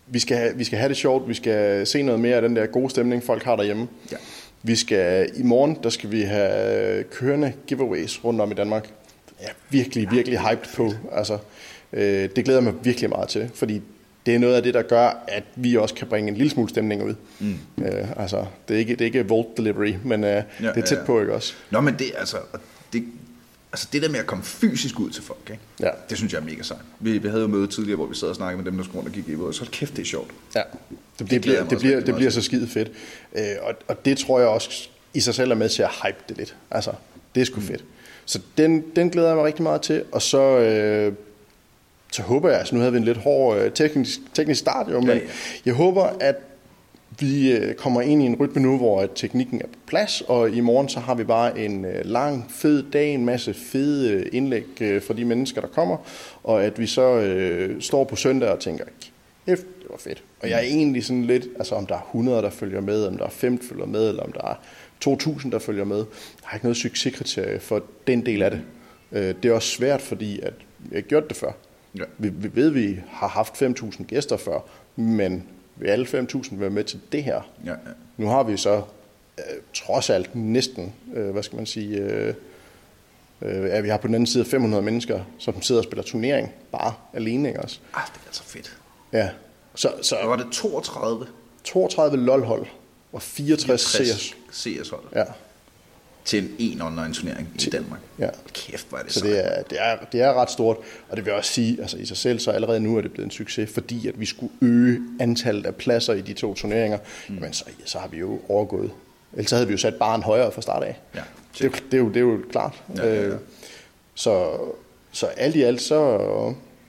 vi, skal vi skal have det sjovt, vi skal se noget mere af den der gode stemning, folk har derhjemme. Ja. Vi skal, i morgen, der skal vi have kørende giveaways rundt om i Danmark. Jeg er virkelig, virkelig hyped på. Altså, øh, det glæder mig virkelig meget til, fordi det er noget af det, der gør, at vi også kan bringe en lille smule stemning ud. Mm. Øh, altså, det er ikke, det er ikke Volt Delivery, men øh, ja, det er tæt ja, ja. på, ikke også? Nå, men det, altså, det, altså det der med at komme fysisk ud til folk, ikke? Ja. det synes jeg er mega sejt. Vi, vi havde jo møde tidligere, hvor vi sad og snakkede med dem, der skulle rundt og gik i og så kæft, det er sjovt. Ja, det, det, bliver, det, bliver, det bliver så skide fedt. Øh, og, og det tror jeg også i sig selv er med til at hype det lidt. Altså, det er sgu mm. fedt. Så den, den glæder jeg mig rigtig meget til. Og så, øh, så håber jeg, altså nu havde vi en lidt hård øh, teknisk, teknisk start jo, men Ja, ja, jeg håber, at vi øh, kommer ind i en rytme nu, hvor teknikken er på plads, og i morgen så har vi bare en øh, lang, fed dag, en masse fede øh, indlæg fra de mennesker, der kommer, og at vi så øh, står på søndag og tænker, var fedt. Og jeg er egentlig sådan lidt, altså om der er 100, der følger med, om der er 5, der følger med, eller om der er 2.000, der følger med. Jeg har ikke noget succeskriterie for den del af det. Det er også svært, fordi at vi har gjort det før. Ja. Vi, vi ved, at vi har haft 5.000 gæster før, men vil alle 5.000 være med til det her? Ja, ja. Nu har vi så øh, trods alt næsten, øh, hvad skal man sige, øh, øh, ja, vi har på den anden side 500 mennesker, som sidder og spiller turnering, bare alene, ikke også? Ah, det er altså fedt. Ja. Så, så var det 32? 32 LOL-hold og 64, 64 CS. CS-hold. Ja til en online turnering i Danmark. Ja. Kæft, hvor er det så. Så det er, det, er, det er ret stort, og det vil også sige, altså i sig selv, så allerede nu er det blevet en succes, fordi at vi skulle øge antallet af pladser i de to turneringer, mm. men så, så har vi jo overgået. Ellers havde vi jo sat barn højere fra start af. Ja, det, er jo, det, er jo, det er jo klart. Ja, ja, ja. Øh, så, så alt i alt, så,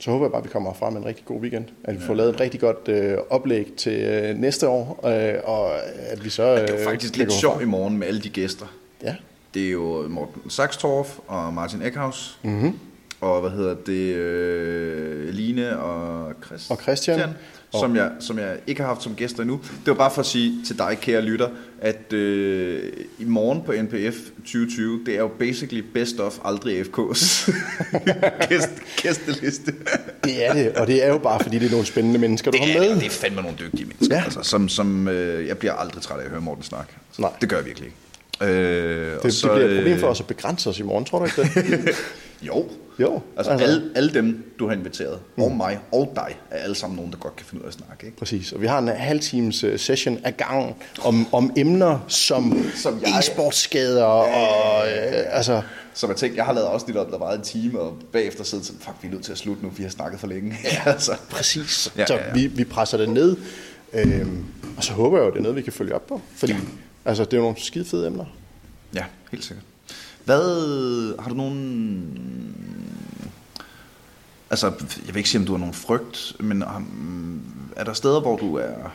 så håber jeg bare, at vi kommer frem med en rigtig god weekend. At vi ja. får lavet et rigtig godt øh, oplæg til øh, næste år, øh, og at vi så... Øh, det er jo faktisk lidt sjovt i morgen med alle de gæster. Ja. Det er jo Morten Saxtorff og Martin Eckhaus. Mm-hmm. Og hvad hedder det? Øh, Line og, Christ- og Christian. Christian som, jeg, som jeg ikke har haft som gæster endnu. Det var bare for at sige til dig, kære lytter, at øh, i morgen på NPF 2020, det er jo basically best of aldrig FK's [LAUGHS] gæst, gæsteliste. det er det, og det er jo bare fordi, det er nogle spændende mennesker, du det har med. Det, det er fandme nogle dygtige mennesker, ja. altså, som, som øh, jeg bliver aldrig træt af at høre Morten snakke. Nej. Det gør jeg virkelig ikke. Øh, det, så, det bliver et problem for os at begrænse os i morgen, tror du ikke det? [LAUGHS] jo. Jo. Altså, altså alle, alle dem, du har inviteret, mm. og mig og dig, er alle sammen nogen, der godt kan finde ud af at snakke. Ikke? Præcis, og vi har en halv times øh, session af gang om, om emner som, som jeg... e-sportsskader og... Øh, altså, som jeg tænkte, jeg har lavet også lidt op, der var en time, og bagefter sidder sådan, fuck, vi er nødt til at slutte nu, vi har snakket for længe. Ja, [LAUGHS] altså. præcis. Ja, så ja, ja. Vi, vi presser det ned, øhm, og så håber jeg jo, det er noget, vi kan følge op på. Fordi ja. altså, det er jo nogle skide fede emner. Ja, helt sikkert. Hvad, har du nogen, altså jeg vil ikke sige, om du har nogen frygt, men er der steder, hvor du er,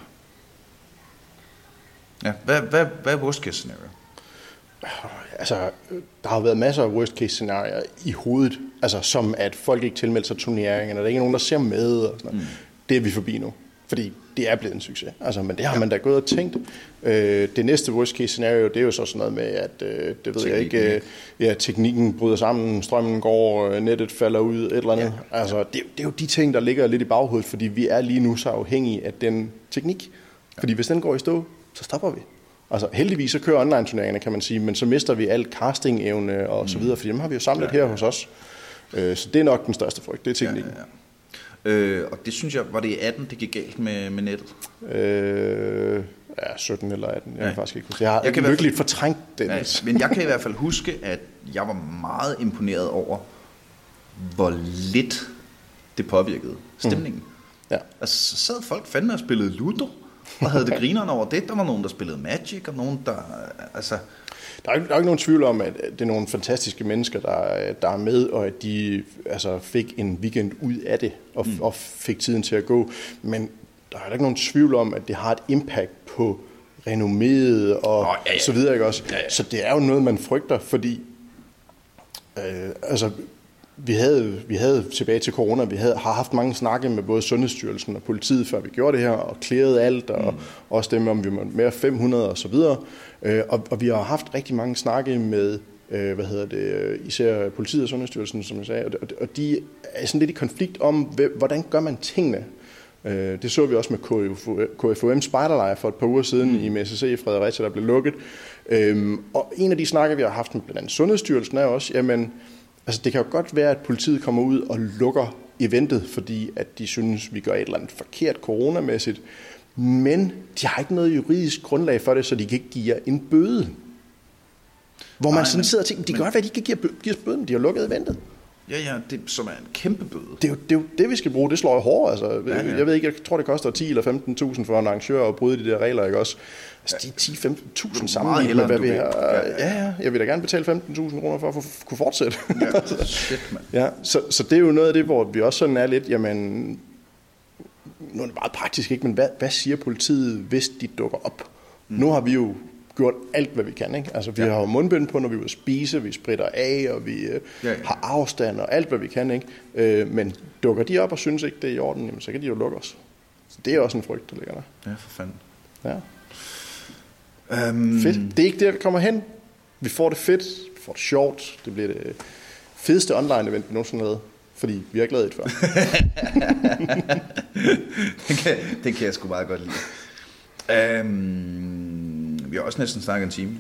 ja, hvad, hvad, hvad er worst case scenario? Altså, der har været masser af worst case scenarier i hovedet, altså som at folk ikke tilmelder sig turneringen, eller der er ikke nogen, der ser med, og sådan mm. Det er vi forbi nu. Fordi det er blevet en succes. Altså, men det har ja. man da gået og tænkt. Øh, det næste worst case scenario, det er jo så sådan noget med, at øh, det ved jeg ikke, øh, ja, teknikken bryder sammen, strømmen går, øh, nettet falder ud, et eller andet. Ja. Altså, det, det er jo de ting, der ligger lidt i baghovedet, fordi vi er lige nu så afhængige af den teknik. Fordi hvis den går i stå, så stopper vi. Altså heldigvis så kører online-turneringerne, kan man sige, men så mister vi alt casting-evne og mm. så videre, for dem har vi jo samlet ja, ja. her hos os. Øh, så det er nok den største frygt, det er teknikken. Ja, ja, ja. Øh, og det synes jeg, var det i 18, det gik galt med, med nettet? Øh, ja, 17 eller 18, jeg ja. kan faktisk ikke huske. Jeg har jeg kan virkelig fortrængt det. Ja, men jeg kan i hvert fald huske, at jeg var meget imponeret over, hvor lidt det påvirkede stemningen. Mm. Ja. Altså, så sad folk fandme og spillede Ludo, og havde det grinerne over det. Der var nogen, der spillede Magic, og nogen, der... Altså, der er, der er ikke nogen tvivl om, at det er nogle fantastiske mennesker, der, der er med, og at de altså, fik en weekend ud af det, og, mm. og fik tiden til at gå. Men der er ikke nogen tvivl om, at det har et impact på renomméet og oh, ja, ja. så videre. Ikke også? Ja, ja. Så det er jo noget, man frygter, fordi øh, altså, vi havde, vi havde tilbage til corona, vi havde, har haft mange snakke med både Sundhedsstyrelsen og politiet, før vi gjorde det her, og klæret alt, og mm. også dem, om vi må mere 500 og så videre. Øh, og, og vi har haft rigtig mange snakke med, øh, hvad hedder det, især politiet og Sundhedsstyrelsen, som jeg sagde, og, og de er sådan lidt i konflikt om, hvordan gør man tingene? Øh, det så vi også med KFUM Spiderlejr for et par uger siden mm. i MSC i Fredericia, der blev lukket. Øhm, og en af de snakker, vi har haft med blandt andet Sundhedsstyrelsen, er også, jamen, Altså det kan jo godt være, at politiet kommer ud og lukker eventet, fordi at de synes, vi gør et eller andet forkert coronamæssigt, men de har ikke noget juridisk grundlag for det, så de kan ikke give jer en bøde. Hvor man Nej, sådan men, sidder og tænker, de være, at de kan give, os bøden, de har lukket eventet. Ja, ja, det, som er en kæmpe bøde. Det er, jo, det er jo det, vi skal bruge. Det slår jo hårdt. Altså, ja, ja. Jeg ved ikke, jeg tror, det koster 10 eller 15.000 for en arrangør at bryde de der regler, ikke også? Altså, de 10-15.000 sammenlignet med, hvad vi har... Ja, ja. ja, jeg vil da gerne betale 15.000 kroner for at kunne fortsætte. Ja, shit, man. [LAUGHS] ja, så, så det er jo noget af det, hvor vi også sådan er lidt, jamen, nu er det meget praktisk, ikke? men hvad, hvad siger politiet, hvis de dukker op? Mm. Nu har vi jo gjort alt, hvad vi kan. Ikke? Altså, vi ja. har jo mundbind på, når vi vil spise, vi spritter af, og vi øh, ja, ja. har afstand og alt, hvad vi kan. Ikke? Øh, men dukker de op og synes ikke, det er i orden, jamen, så kan de jo lukke os. Så det er også en frygt, der ligger der. Ja, for fanden. Ja. Um... Fedt. Det er ikke der, vi kommer hen. Vi får det fedt, vi får det sjovt, det bliver det fedeste online-event, vi nogensinde har fordi vi har ikke lavet et før. [LAUGHS] det, kan, det kan jeg sgu meget godt lide. Um, vi har også næsten snakket en time.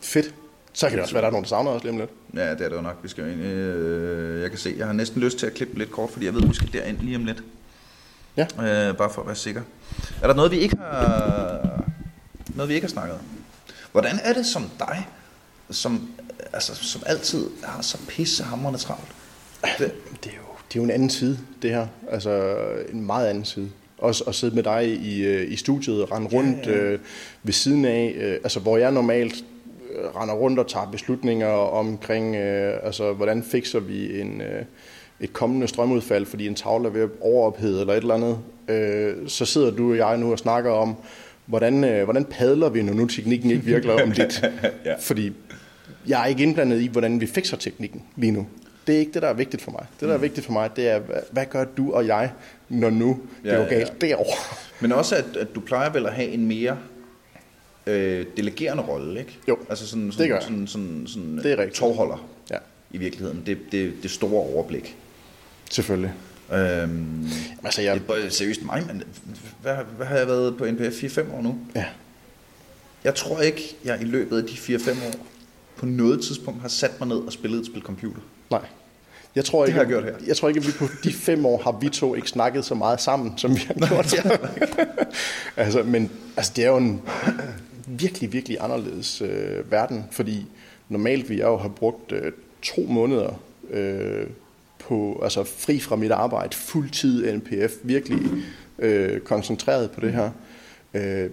Fedt. Så kan det også være, der er nogen, der savner os lige om lidt. Ja, det er det jo nok. Vi skal ind, øh, jeg kan se, jeg har næsten lyst til at klippe lidt kort, fordi jeg ved, at vi skal derind lige om lidt. Ja. Øh, bare for at være sikker. Er der noget, vi ikke har, noget, vi ikke har snakket om? Hvordan er det som dig, som, altså, som altid har så pissehammerende travlt? Det, er jo, det er jo en anden side, det her. Altså en meget anden side. Også at sidde med dig i, øh, i studiet og rende rundt ja, ja. Øh, ved siden af, øh, altså hvor jeg normalt øh, render rundt og tager beslutninger omkring, øh, altså hvordan fikser vi en, øh, et kommende strømudfald, fordi en tavle er ved at overophede eller et eller andet. Øh, så sidder du og jeg nu og snakker om, hvordan, øh, hvordan padler vi, når nu teknikken ikke virker [LAUGHS] om lidt. ja. Fordi jeg er ikke indblandet i, hvordan vi fikser teknikken lige nu. Det er ikke det, der er vigtigt for mig. Det, der er mm. vigtigt for mig, det er, hvad gør du og jeg, når nu det ja, går galt ja. derovre? Men også, at, at du plejer vel at have en mere øh, delegerende rolle, ikke? Jo, altså sådan, sådan, det gør sådan, sådan, sådan, det er rigtigt. tovholder ja. i virkeligheden. Det, det, det store overblik. Selvfølgelig. Øhm, altså, jeg... Det er seriøst mig, men hvad, hvad har jeg været på NPF 4-5 år nu? Ja. Jeg tror ikke, jeg i løbet af de 4-5 år på noget tidspunkt har sat mig ned og spillet et spil computer. Nej. Jeg tror, ikke, det har jeg gjort her. Jeg tror ikke, at vi på de fem år har vi to ikke snakket så meget sammen, som vi har gjort [LAUGHS] her. altså, men altså, det er jo en virkelig, virkelig anderledes øh, verden, fordi normalt vi jo har brugt øh, to måneder øh, på, altså fri fra mit arbejde, fuldtid NPF, virkelig øh, koncentreret på det her. Øh,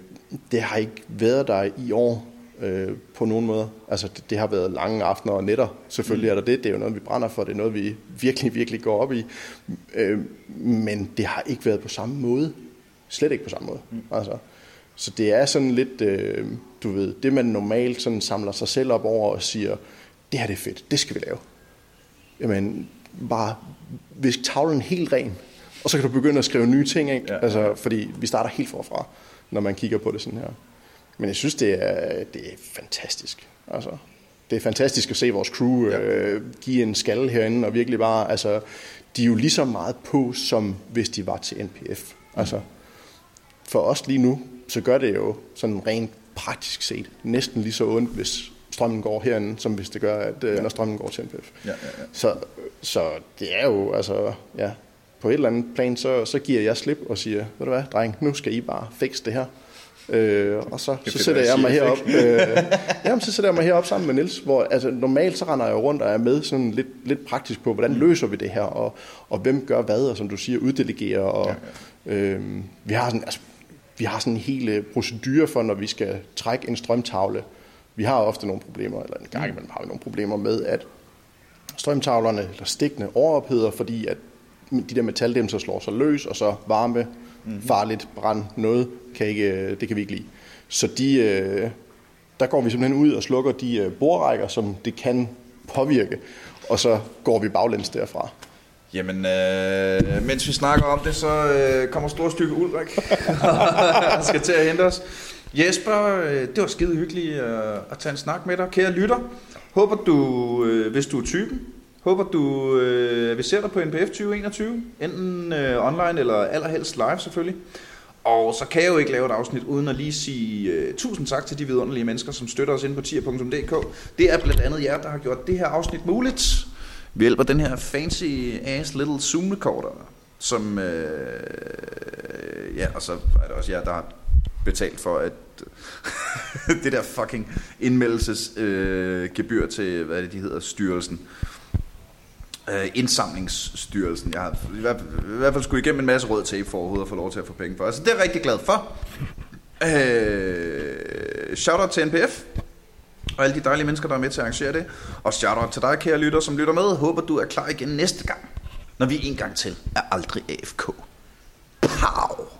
det har ikke været der i år øh, på nogen måde. Altså det, det har været lange aftener og nætter. Selvfølgelig mm. er der det. Det er jo noget, vi brænder for. Det er noget, vi virkelig, virkelig går op i. Øh, men det har ikke været på samme måde. Slet ikke på samme måde. Mm. Altså, så det er sådan lidt, øh, du ved, det man normalt sådan samler sig selv op over og siger, det her det er fedt, det skal vi lave. Jamen, bare visk tavlen helt ren, og så kan du begynde at skrive nye ting, ikke? Ja. Altså, fordi vi starter helt forfra, når man kigger på det sådan her. Men jeg synes, det er, det er fantastisk. Altså, det er fantastisk at se vores crew ja. øh, give en skalle herinde, og virkelig bare, altså, de er jo lige så meget på, som hvis de var til NPF. Altså, for os lige nu, så gør det jo sådan rent praktisk set næsten lige så ondt, hvis strømmen går herinde, som hvis det gør, at, øh, ja. når strømmen går til NPF. Ja, ja, ja. Så, så det er jo, altså, ja, på et eller andet plan, så, så giver jeg slip og siger, ved du hvad, dreng, nu skal I bare fikse det her. Øh, og så, så sætter jeg mig herop. øh, jamen, så sætter jeg mig herop sammen med Nils hvor altså, normalt så render jeg rundt og er med sådan lidt, lidt praktisk på, hvordan løser vi det her, og, og hvem gør hvad, og som du siger, uddelegerer. Og, ja, ja. Øh, vi har sådan, altså, vi har sådan en hel øh, procedure for, når vi skal trække en strømtavle. Vi har ofte nogle problemer, eller en gang mm. imellem har vi nogle problemer med, at strømtavlerne eller stikkene overopheder, fordi at de der metaldæmser slår sig løs, og så varme mm-hmm. farligt, brand, noget, kan ikke, øh, det kan vi ikke lide. Så de, øh, der går vi simpelthen ud og slukker de øh, borrækker, som det kan påvirke, og så går vi baglæns derfra. Jamen, øh, mens vi snakker om det, så øh, kommer store stykke Ulrik [LAUGHS] og skal til at hente os. Jesper, øh, det var skide hyggeligt øh, at tage en snak med dig. Kære lytter, håber du, øh, hvis du er typen, Håber du, øh, vi ser dig på NPF 2021, enten øh, online eller allerhelst live selvfølgelig. Og så kan jeg jo ikke lave et afsnit uden at lige sige uh, tusind tak til de vidunderlige mennesker, som støtter os inde på tier.dk. Det er blandt andet jer, der har gjort det her afsnit muligt. Vi hjælper den her fancy ass little Zoom recorder, som, uh, ja, og så er det også jer, der har betalt for, at [LAUGHS] det der fucking indmeldelsesgebyr øh, uh, til, hvad det, de hedder, styrelsen øh, indsamlingsstyrelsen. Jeg har i hvert, fald, i hvert fald skulle igennem en masse rød tape for overhovedet at få lov til at få penge for. Altså det er jeg rigtig glad for. Øh, shoutout til NPF og alle de dejlige mennesker, der er med til at arrangere det. Og shoutout til dig, kære lytter, som lytter med. Håber, du er klar igen næste gang, når vi en gang til er aldrig AFK. Pow!